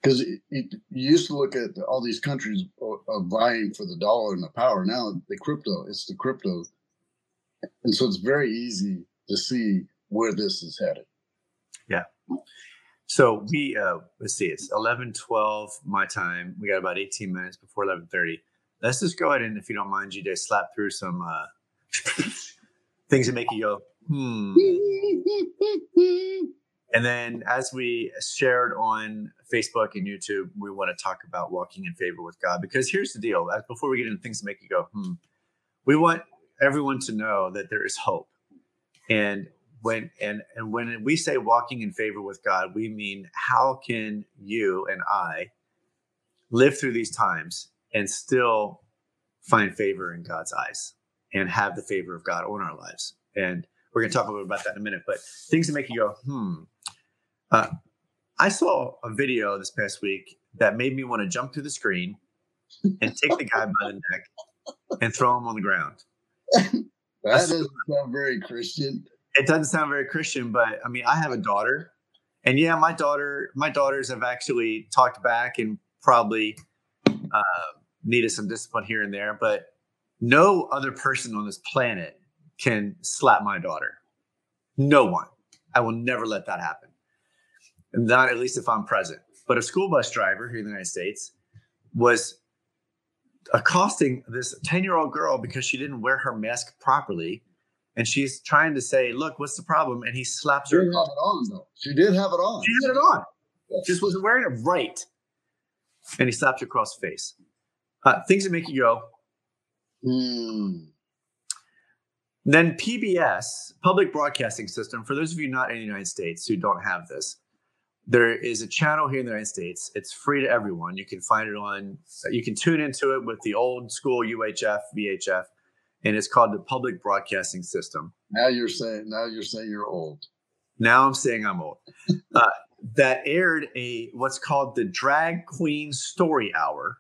because you used to look at all these countries vying for the dollar and the power. Now the crypto, it's the crypto. And so it's very easy to see where this is headed. Yeah. So we uh let's see, it's eleven twelve my time. We got about 18 minutes before 11:30. Let's just go ahead and if you don't mind, GJ, slap through some uh things that make you go, hmm. And then as we shared on Facebook and YouTube, we want to talk about walking in favor with God because here's the deal. As before we get into things that make you go, hmm, we want everyone to know that there is hope. And when and and when we say walking in favor with God, we mean how can you and I live through these times and still find favor in God's eyes and have the favor of God on our lives. And we're going to talk a little bit about that in a minute. But things that make you go, hmm. Uh, I saw a video this past week that made me want to jump through the screen and take the guy by the neck and throw him on the ground. that doesn't sound very Christian it doesn't sound very Christian, but I mean, I have a daughter, and yeah, my daughter, my daughters have actually talked back and probably uh, needed some discipline here and there, but no other person on this planet can slap my daughter. No one. I will never let that happen. Not at least if I'm present. But a school bus driver here in the United States was accosting this 10 year old girl because she didn't wear her mask properly and she's trying to say, "Look, what's the problem?" And he slaps her. She did have it on though. She did have it on. She had it on. Yeah. Just wasn't wearing it right. And he slapped her across the face. Uh, things that make you go. Hmm. Then PBS, Public Broadcasting System. For those of you not in the United States who don't have this, there is a channel here in the United States. It's free to everyone. You can find it on. You can tune into it with the old school UHF, VHF and it's called the Public Broadcasting System. Now you're saying now you're saying you're old. Now I'm saying I'm old. uh, that aired a what's called the Drag Queen Story Hour,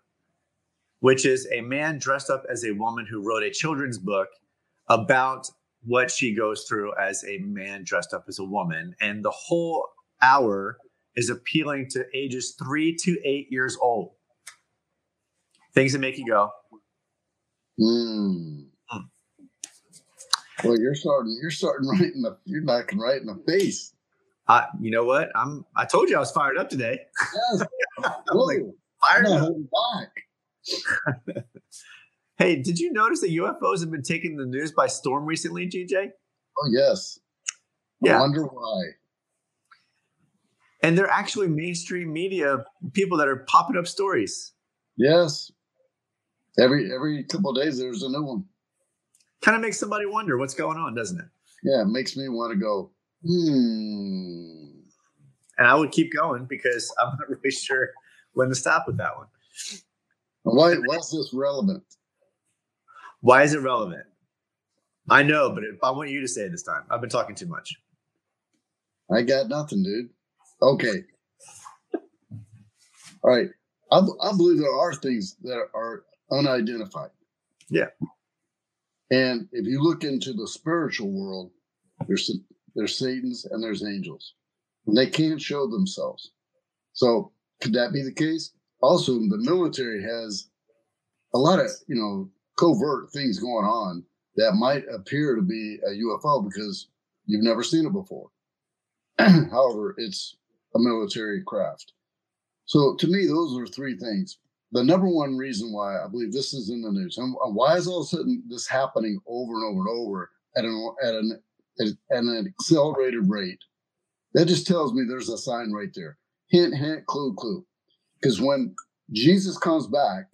which is a man dressed up as a woman who wrote a children's book about what she goes through as a man dressed up as a woman, and the whole hour is appealing to ages three to eight years old. Things that make you go. Hmm. Well, you're starting. You're starting right in the. You're knocking right in the face. I, you know what? I'm. I told you I was fired up today. Yes. I'm like fired up. back. hey, did you notice that UFOs have been taking the news by storm recently, GJ? Oh yes. Yeah. I wonder why. And they're actually mainstream media people that are popping up stories. Yes. Every every couple days there's a new one kind of makes somebody wonder what's going on, doesn't it? Yeah, it makes me want to go, hmm. And I would keep going because I'm not really sure when to stop with that one. Why, why is this relevant? Why is it relevant? I know, but I want you to say it this time. I've been talking too much. I got nothing, dude. Okay. All right. I, I believe there are things that are unidentified. Yeah. And if you look into the spiritual world, there's there's Satan's and there's angels, and they can't show themselves. So could that be the case? Also, the military has a lot of you know covert things going on that might appear to be a UFO because you've never seen it before. However, it's a military craft. So to me, those are three things the number one reason why I believe this is in the news and why is all of a sudden this happening over and over and over at an at an at an accelerated rate, that just tells me there's a sign right there. Hint, hint, clue, clue. Because when Jesus comes back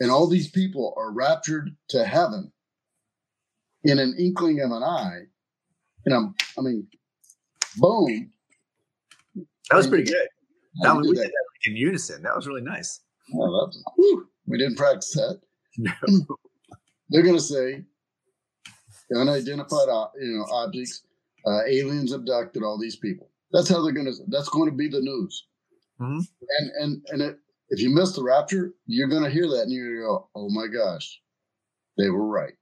and all these people are raptured to heaven in an inkling of an eye, and I'm, I mean, boom. That was pretty good. That was, we did that in unison. That was really nice. Oh, whew, we didn't practice that. No. They're going to say unidentified, you know, objects uh, aliens abducted all these people. That's how they're gonna. That's going to be the news. Mhm. And and and it, if you miss the rapture, you're gonna hear that and you're gonna go, "Oh my gosh, they were right."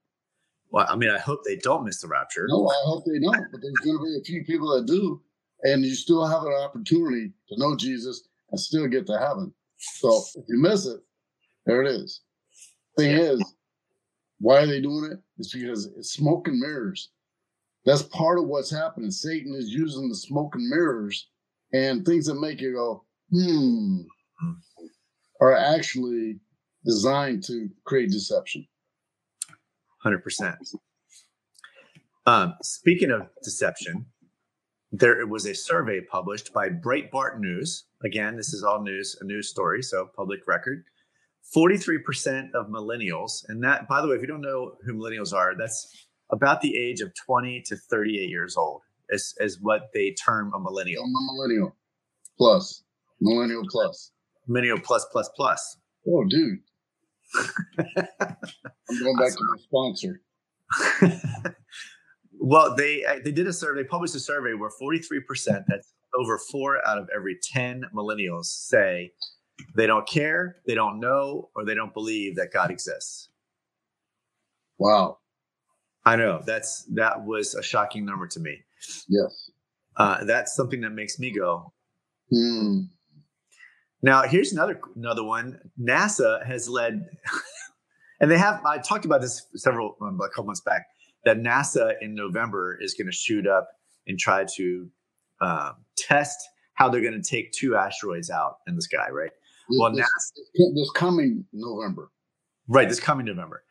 Well, I mean, I hope they don't miss the rapture. No, I hope they don't. But there's going to be a few people that do, and you still have an opportunity to know Jesus and still get to heaven. So if you miss it, there it is. Thing is, why are they doing it? It's because it's smoke and mirrors. That's part of what's happening. Satan is using the smoke and mirrors and things that make you go, hmm, are actually designed to create deception. Hundred percent. Um, speaking of deception, there was a survey published by Breitbart News. Again, this is all news, a news story, so public record. Forty-three percent of millennials, and that, by the way, if you don't know who millennials are, that's about the age of twenty to thirty-eight years old. Is is what they term a millennial. I'm a millennial plus, millennial plus. Millennial plus plus plus. Oh, dude. I'm going back to my sponsor. well, they uh, they did a survey, they published a survey where 43%, that's over four out of every 10 millennials say they don't care, they don't know, or they don't believe that God exists. Wow. I know that's that was a shocking number to me. Yes. Uh, that's something that makes me go. Hmm. Now, here's another another one. NASA has led, and they have. I talked about this several um, a couple months back. That NASA in November is going to shoot up and try to um, test how they're going to take two asteroids out in the sky. Right. Well, this, this coming November. Right, this coming November.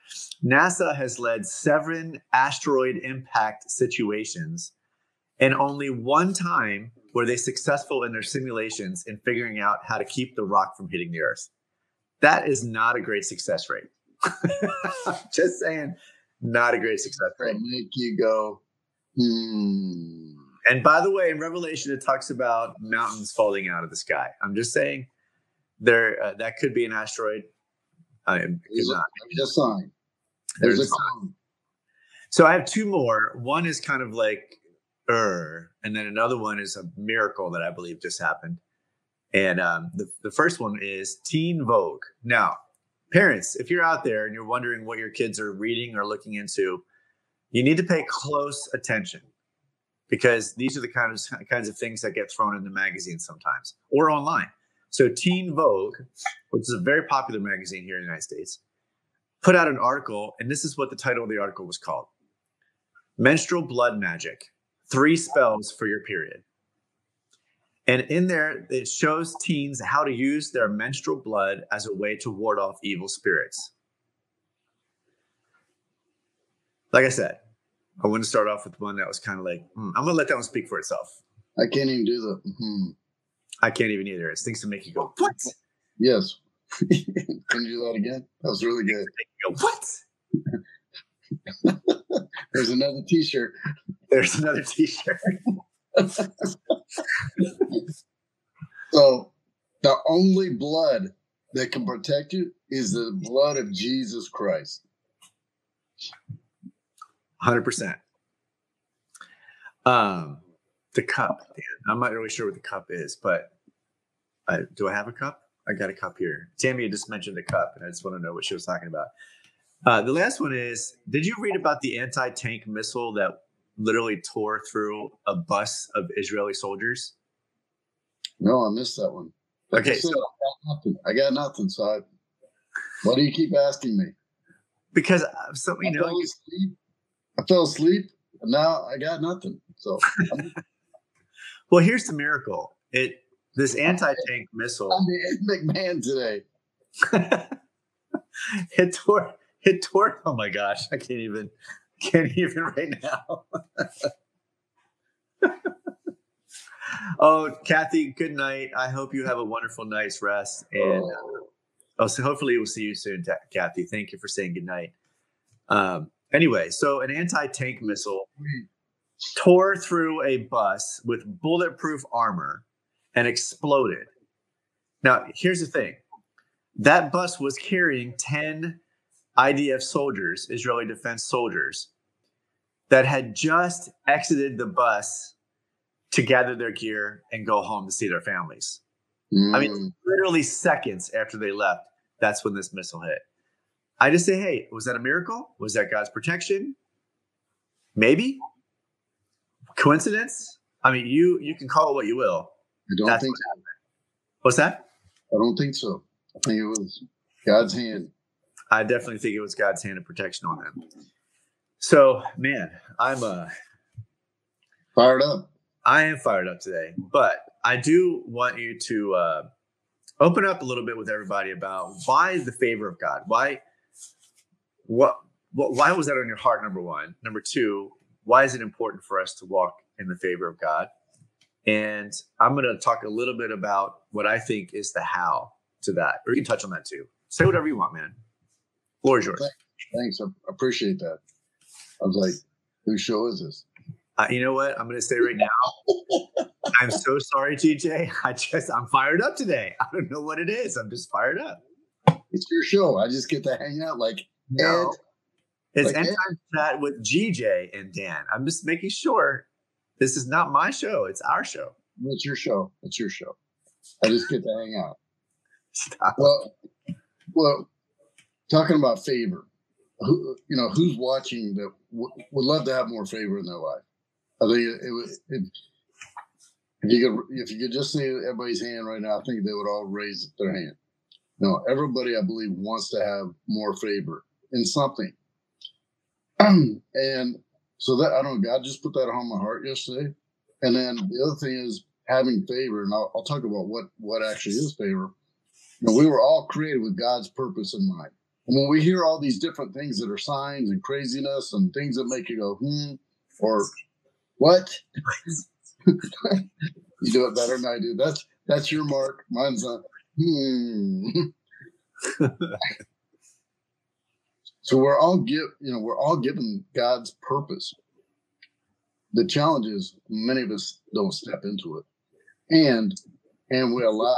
NASA has led seven asteroid impact situations, and only one time were they successful in their simulations in figuring out how to keep the rock from hitting the Earth. That is not a great success rate. Just saying, not a great success rate. Make you go, hmm. And by the way, in Revelation, it talks about mountains falling out of the sky. I'm just saying, there uh, that could be an asteroid. Uh, it There's could a, not. there's a sign. There's, There's a sign. So I have two more. One is kind of like, er, and then another one is a miracle that I believe just happened. And um, the, the first one is Teen Vogue. Now, parents, if you're out there and you're wondering what your kids are reading or looking into, you need to pay close attention because these are the kinds of, kinds of things that get thrown in the magazine sometimes or online. So Teen Vogue, which is a very popular magazine here in the United States, put out an article, and this is what the title of the article was called Menstrual Blood Magic Three Spells for Your Period. And in there, it shows teens how to use their menstrual blood as a way to ward off evil spirits. Like I said, I want to start off with one that was kind of like, hmm, I'm going to let that one speak for itself. I can't even do the, hmm. I can't even either. It's things to make you go, what? Yes. Can you do that again? That was really good. Go, what? There's another T-shirt. There's another T-shirt. So the only blood that can protect you is the blood of Jesus Christ. Hundred percent. Um, the cup. Dan. I'm not really sure what the cup is, but I, do I have a cup? I got a cup here. Tammy had just mentioned a cup, and I just want to know what she was talking about. Uh, the last one is: Did you read about the anti-tank missile that literally tore through a bus of Israeli soldiers? No, I missed that one. Like I Okay, said, so- I got nothing. I got nothing. So I, why do you keep asking me? Because uh, so you I know, fell asleep. I fell asleep, and now I got nothing. So well, here's the miracle. It this anti-tank missile. I'm the Ed McMahon today. it tore it tore oh my gosh i can't even can't even right now. Oh kathy good night. I hope you have a wonderful night's rest and uh, oh so hopefully we'll see you soon Ta- kathy. Thank you for saying good night. Um anyway so an anti-tank missile tore through a bus with bulletproof armor and exploded. Now here's the thing. That bus was carrying 10 IDF soldiers, Israeli defense soldiers. that had just exited the bus to gather their gear and go home to see their families. I mean, Mm, literally seconds after they left, that's when this missile hit. I just say, hey, was that a miracle? Was that God's protection? Maybe. Coincidence? I mean, you you can call it what you will. I don't That's think what so. What's that? I don't think so. I think it was God's hand. I definitely think it was God's hand of protection on them. So, man, I'm uh Fired up. I am fired up today, but I do want you to uh, open up a little bit with everybody about why the favor of God. Why, what, what, why was that on your heart? Number one. Number two, why is it important for us to walk in the favor of God? And I'm going to talk a little bit about what I think is the how to that, or you can touch on that too. Say whatever you want, man. Floor is yours. Thanks. I appreciate that. I was like, whose show is this? Uh, you know what? I'm going to say right now. I'm so sorry, GJ. I just I'm fired up today. I don't know what it is. I'm just fired up. It's your show. I just get to hang out like No. It's Like end time chat with GJ and Dan. I'm just making sure this is not my show. It's our show. it's your show. It's your show. I just get to hang out. Stop. Well, well, talking about favor, who you know who's watching that w- would love to have more favor in their life. I think it, it, if you could if you could just see everybody's hand right now, I think they would all raise their hand. No, everybody I believe wants to have more favor in something, and so that I don't. God just put that on my heart yesterday, and then the other thing is having favor, and I'll, I'll talk about what what actually is favor. You know, we were all created with God's purpose in mind. And when we hear all these different things that are signs and craziness and things that make you go, hmm, or what? you do it better than I do. That's that's your mark. Mine's not. Hmm. so we're all give you know we're all given God's purpose. The challenge is many of us don't step into it, and and we allow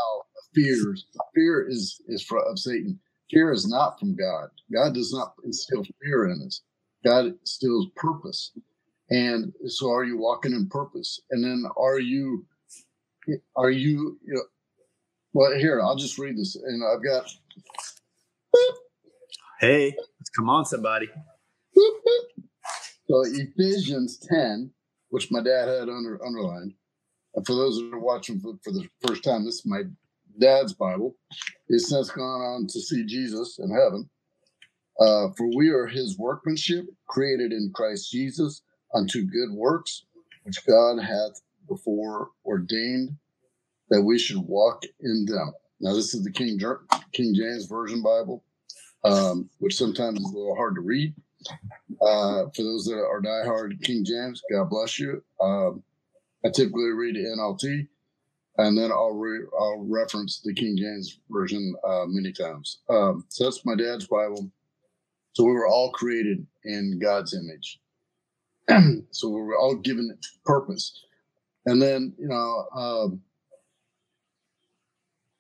fears. Fear is is for, of Satan. Fear is not from God. God does not instill fear in us. God instills purpose. And so, are you walking in purpose? And then, are you are you, you know, well, here, I'll just read this. And I've got, Hey, come on, somebody. so Ephesians 10, which my dad had under, underlined. And for those that are watching for, for the first time, this is my dad's Bible. He's since gone on to see Jesus in heaven. Uh, for we are his workmanship, created in Christ Jesus unto good works, which God hath before ordained that we should walk in them. Now, this is the King, King James Version Bible, um, which sometimes is a little hard to read. Uh, for those that are diehard King James, God bless you. Um, I typically read NLT, and then I'll re- I'll reference the King James version uh, many times. Um, so that's my dad's Bible. So we were all created in God's image. so we were all given purpose. And then you know, um,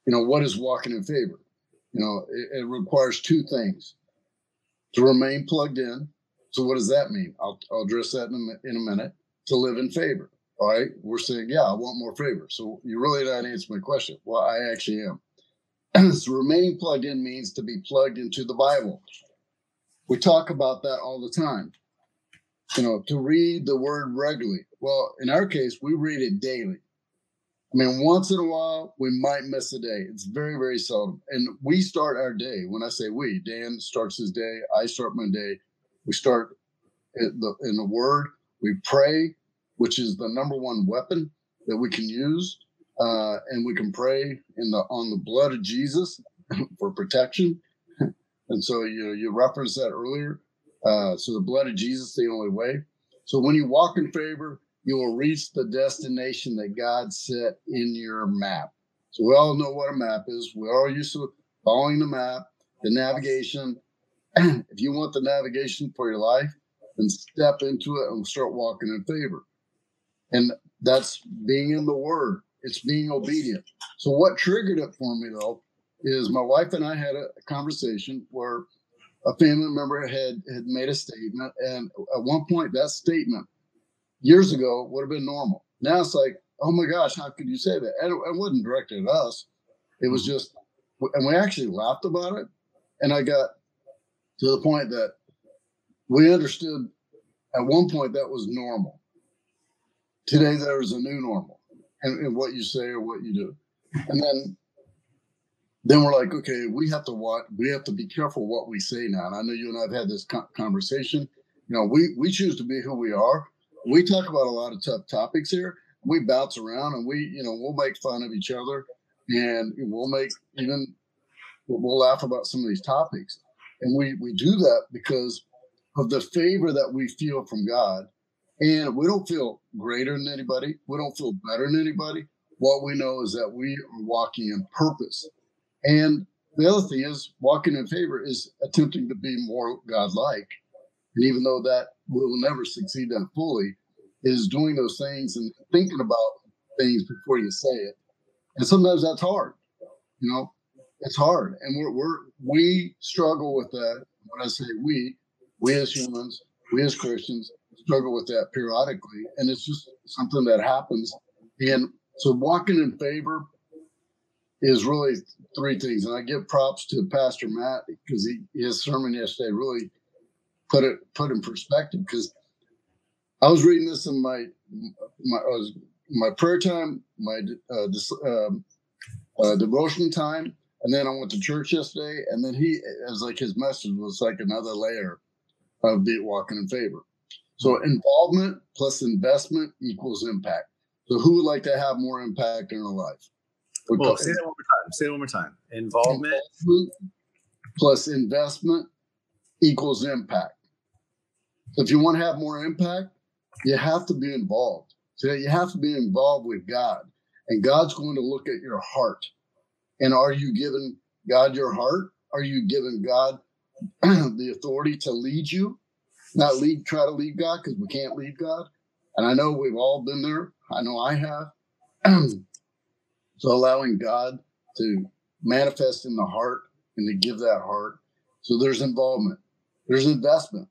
you know, what is walking in favor? You know, it, it requires two things: to remain plugged in. So what does that mean? I'll, I'll address that in a, in a minute. To live in favor. All right. We're saying, yeah, I want more favor. So you really not answering my question. Well, I actually am. so remaining plugged in means to be plugged into the Bible. We talk about that all the time. You know, to read the word regularly. Well, in our case, we read it daily. I mean, once in a while, we might miss a day. It's very, very seldom. And we start our day. When I say we, Dan starts his day. I start my day. We start in the, in the Word. We pray, which is the number one weapon that we can use, uh, and we can pray in the on the blood of Jesus for protection. and so you you referenced that earlier. Uh, so the blood of Jesus the only way. So when you walk in favor, you will reach the destination that God set in your map. So we all know what a map is. We're all used to following the map, the navigation. if you want the navigation for your life, then step into it and start walking in favor. And that's being in the word. It's being obedient. So what triggered it for me though is my wife and I had a conversation where a family member had had made a statement, and at one point that statement years ago would have been normal. Now it's like, oh my gosh, how could you say that? And it wasn't directed at us. It was just, and we actually laughed about it. And I got to the point that we understood at one point that was normal. Today there is a new normal, and, and what you say or what you do, and then then we're like, okay, we have to watch. We have to be careful what we say now. And I know you and I've had this conversation. You know, we we choose to be who we are. We talk about a lot of tough topics here. We bounce around, and we, you know, we'll make fun of each other, and we'll make even we'll laugh about some of these topics. And we we do that because of the favor that we feel from God. And we don't feel greater than anybody. We don't feel better than anybody. What we know is that we are walking in purpose and the other thing is, walking in favor is attempting to be more godlike. And even though that will never succeed that fully, is doing those things and thinking about things before you say it. And sometimes that's hard. You know, it's hard. And we're, we're we struggle with that. When I say we, we as humans, we as Christians struggle with that periodically. And it's just something that happens. And so walking in favor is really three things, and I give props to Pastor Matt because he his sermon yesterday really put it put in perspective. Because I was reading this in my my was my prayer time, my uh, um, uh, devotion time, and then I went to church yesterday, and then he as like his message was like another layer of be walking in favor. So involvement plus investment equals impact. So who would like to have more impact in their life? Well, say that one more time. Say it one more time. Involvement, Involvement plus investment equals impact. If you want to have more impact, you have to be involved. So you have to be involved with God, and God's going to look at your heart. And are you giving God your heart? Are you giving God the authority to lead you? Not lead, try to lead God because we can't lead God. And I know we've all been there. I know I have. So allowing God to manifest in the heart and to give that heart. So there's involvement, there's investment.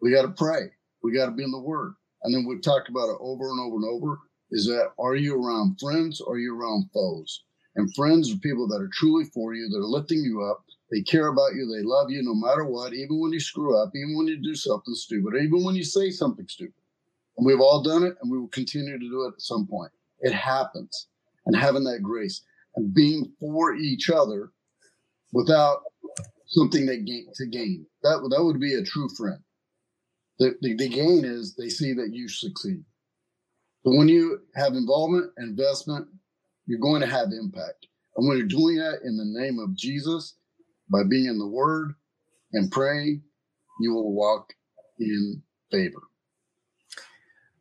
We got to pray. We got to be in the Word. And then we've talked about it over and over and over. Is that are you around friends or are you around foes? And friends are people that are truly for you, that are lifting you up. They care about you. They love you no matter what, even when you screw up, even when you do something stupid, even when you say something stupid. And we've all done it and we will continue to do it at some point. It happens and having that grace and being for each other without something that gain, to gain. That that would be a true friend. The, the, the gain is they see that you succeed. But when you have involvement, investment, you're going to have impact. And when you're doing that in the name of Jesus, by being in the Word and praying, you will walk in favor.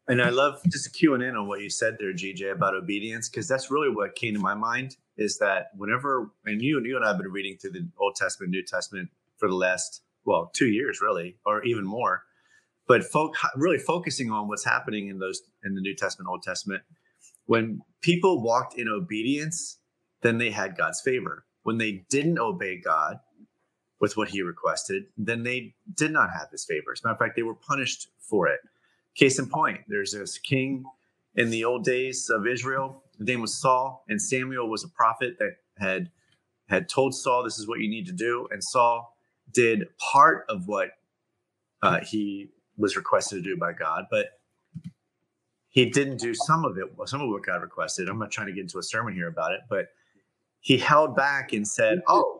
And I love just queuing in on what you said there, GJ, about obedience, because that's really what came to my mind is that whenever, and you, and you and I have been reading through the Old Testament, New Testament for the last, well, two years really, or even more, but folk, really focusing on what's happening in those, in the New Testament, Old Testament. When people walked in obedience, then they had God's favor. When they didn't obey God with what he requested, then they did not have his favor. As a matter of fact, they were punished for it. Case in point, there's this king in the old days of Israel. His name was Saul, and Samuel was a prophet that had had told Saul, "This is what you need to do." And Saul did part of what uh, he was requested to do by God, but he didn't do some of it. Some of what God requested. I'm not trying to get into a sermon here about it, but he held back and said, "Oh,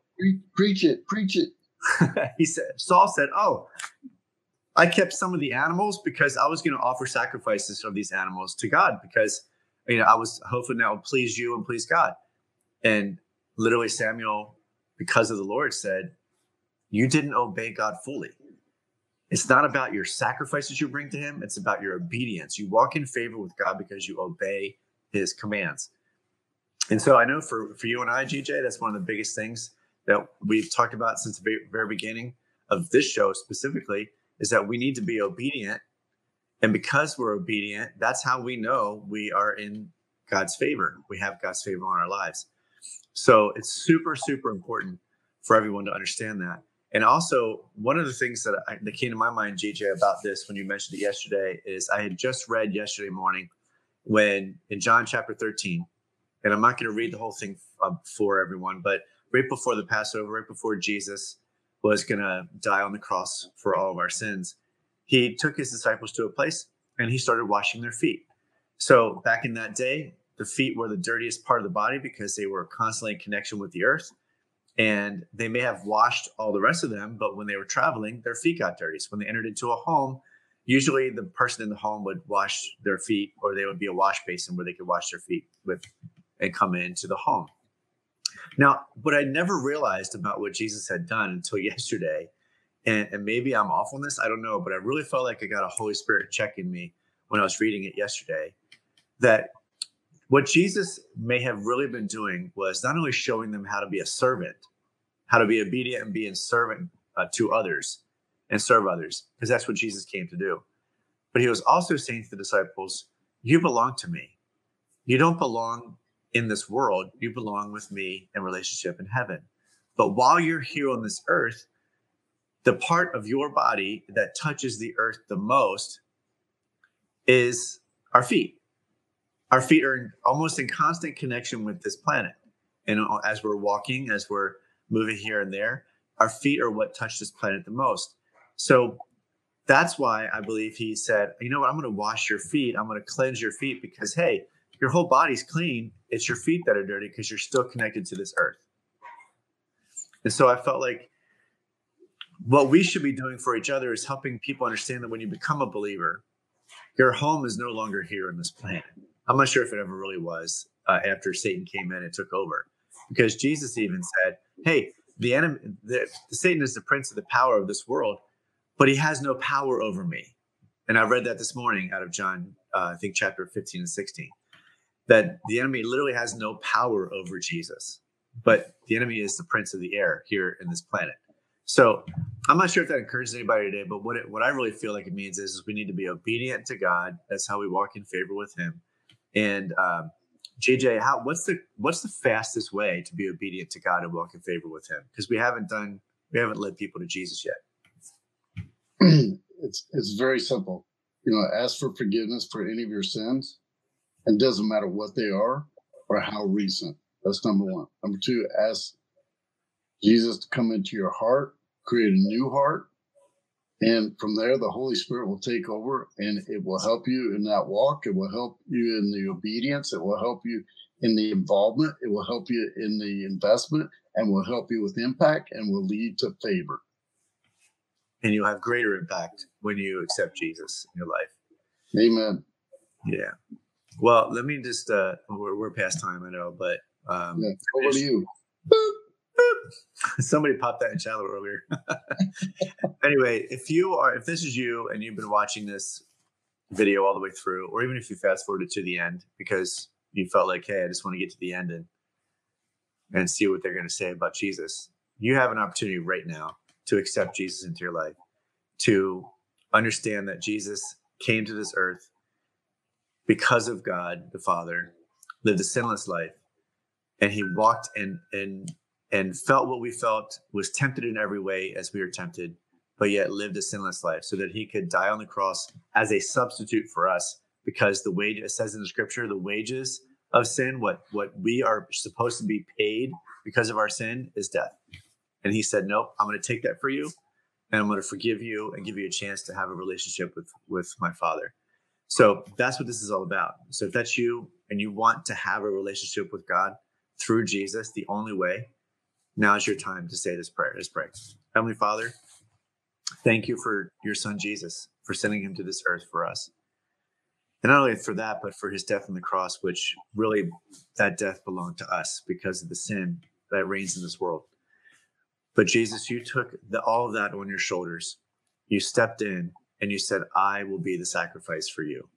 preach it, preach it." he said, Saul said, "Oh, I kept some of the animals because I was going to offer sacrifices of these animals to God because you know I was hoping that would please you and please God. And literally Samuel, because of the Lord, said, "You didn't obey God fully. It's not about your sacrifices you bring to Him; it's about your obedience. You walk in favor with God because you obey His commands." And so I know for for you and I, GJ, that's one of the biggest things that we've talked about since the very beginning of this show specifically is that we need to be obedient. And because we're obedient, that's how we know we are in God's favor. We have God's favor on our lives. So it's super, super important for everyone to understand that. And also, one of the things that, I, that came to my mind, GJ, about this when you mentioned it yesterday is I had just read yesterday morning when in John chapter 13, and I'm not going to read the whole thing uh, for everyone, but right before the Passover, right before Jesus was going to die on the cross for all of our sins, he took his disciples to a place and he started washing their feet. So back in that day, the feet were the dirtiest part of the body because they were constantly in connection with the earth. And they may have washed all the rest of them, but when they were traveling, their feet got dirty. So when they entered into a home, usually the person in the home would wash their feet, or there would be a wash basin where they could wash their feet with and come into the home. Now, what I never realized about what Jesus had done until yesterday, and, and maybe I'm off on this, I don't know, but I really felt like I got a Holy Spirit checking me when I was reading it yesterday, that what Jesus may have really been doing was not only showing them how to be a servant, how to be obedient and be a servant uh, to others and serve others, because that's what Jesus came to do. But he was also saying to the disciples, You belong to me. You don't belong in this world, you belong with me in relationship in heaven. But while you're here on this earth, the part of your body that touches the earth the most is our feet. Our feet are in, almost in constant connection with this planet. And as we're walking, as we're moving here and there, our feet are what touch this planet the most. So that's why I believe he said, you know what, I'm going to wash your feet. I'm going to cleanse your feet because, hey, your whole body's clean. It's your feet that are dirty because you're still connected to this earth. And so I felt like what we should be doing for each other is helping people understand that when you become a believer, your home is no longer here on this planet. I'm not sure if it ever really was uh, after Satan came in and took over, because Jesus even said, "Hey, the enemy, the, Satan is the prince of the power of this world, but he has no power over me." And I read that this morning out of John, uh, I think chapter 15 and 16, that the enemy literally has no power over Jesus, but the enemy is the prince of the air here in this planet. So I'm not sure if that encourages anybody today, but what it, what I really feel like it means is, is we need to be obedient to God. That's how we walk in favor with Him. And um, GJ, how what's the what's the fastest way to be obedient to God and walk in favor with Him? Because we haven't done we haven't led people to Jesus yet. it's it's very simple. You know, ask for forgiveness for any of your sins, and doesn't matter what they are or how recent. That's number one. Number two, ask Jesus to come into your heart, create a new heart. And from there, the Holy Spirit will take over and it will help you in that walk. It will help you in the obedience. It will help you in the involvement. It will help you in the investment and will help you with impact and will lead to favor. And you'll have greater impact when you accept Jesus in your life. Amen. Yeah. Well, let me just, uh, we're, we're past time, I know, but um, yeah. over to you. Somebody popped that in shallow earlier. anyway, if you are, if this is you and you've been watching this video all the way through, or even if you fast forwarded to the end because you felt like, hey, I just want to get to the end and and see what they're going to say about Jesus, you have an opportunity right now to accept Jesus into your life, to understand that Jesus came to this earth because of God the Father, lived a sinless life, and he walked and and and felt what we felt, was tempted in every way as we were tempted, but yet lived a sinless life so that he could die on the cross as a substitute for us. Because the wage it says in the scripture the wages of sin what what we are supposed to be paid because of our sin is death. And he said nope i'm to take that for you and i'm going to forgive you and give you a chance to have a relationship with with my father so that's what this is all about so if that's you and you want to have a relationship with god through jesus the only way now is your time to say this prayer. Let's pray. Heavenly Father, thank you for your son Jesus, for sending him to this earth for us. And not only for that, but for his death on the cross, which really that death belonged to us because of the sin that reigns in this world. But Jesus, you took the, all of that on your shoulders. You stepped in and you said, I will be the sacrifice for you.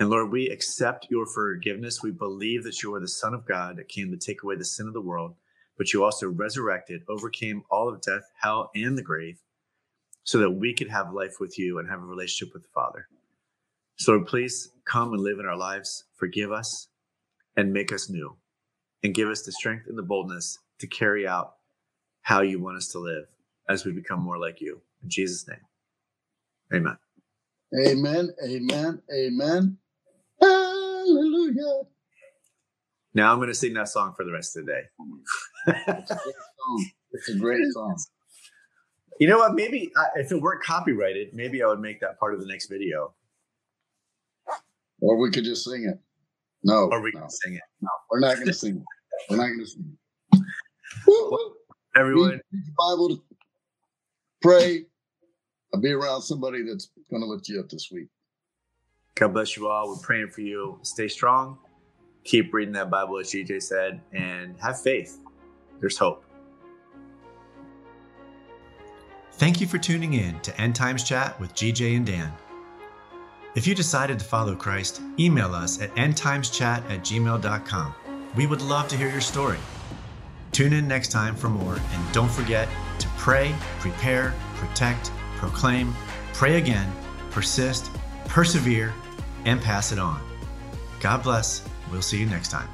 And Lord, we accept your forgiveness. We believe that you are the Son of God that came to take away the sin of the world but you also resurrected, overcame all of death, hell, and the grave, so that we could have life with you and have a relationship with the Father. So Lord, please come and live in our lives, forgive us, and make us new, and give us the strength and the boldness to carry out how you want us to live as we become more like you. In Jesus' name, amen. Amen. Amen. Amen. Hallelujah. Now I'm going to sing that song for the rest of the day. It's a great song. It's a great song. You know what? Maybe if it weren't copyrighted, maybe I would make that part of the next video, Or we could just sing it. No, or we no, can sing it. no, we're not going to sing it. We're not going to sing it. Everyone, Read, read the Bible to pray. I'll be around somebody that's going to lift you up this week. God bless you all. We're praying for you. Stay strong. Keep reading that Bible, as GJ said, and have faith. There's hope. Thank you for tuning in to End Times Chat with GJ and Dan. If you decided to follow Christ, email us at endtimeschat at gmail.com. We would love to hear your story. Tune in next time for more, and don't forget to pray, prepare, protect, proclaim, pray again, persist, persevere, and pass it on. God bless. We'll see you next time.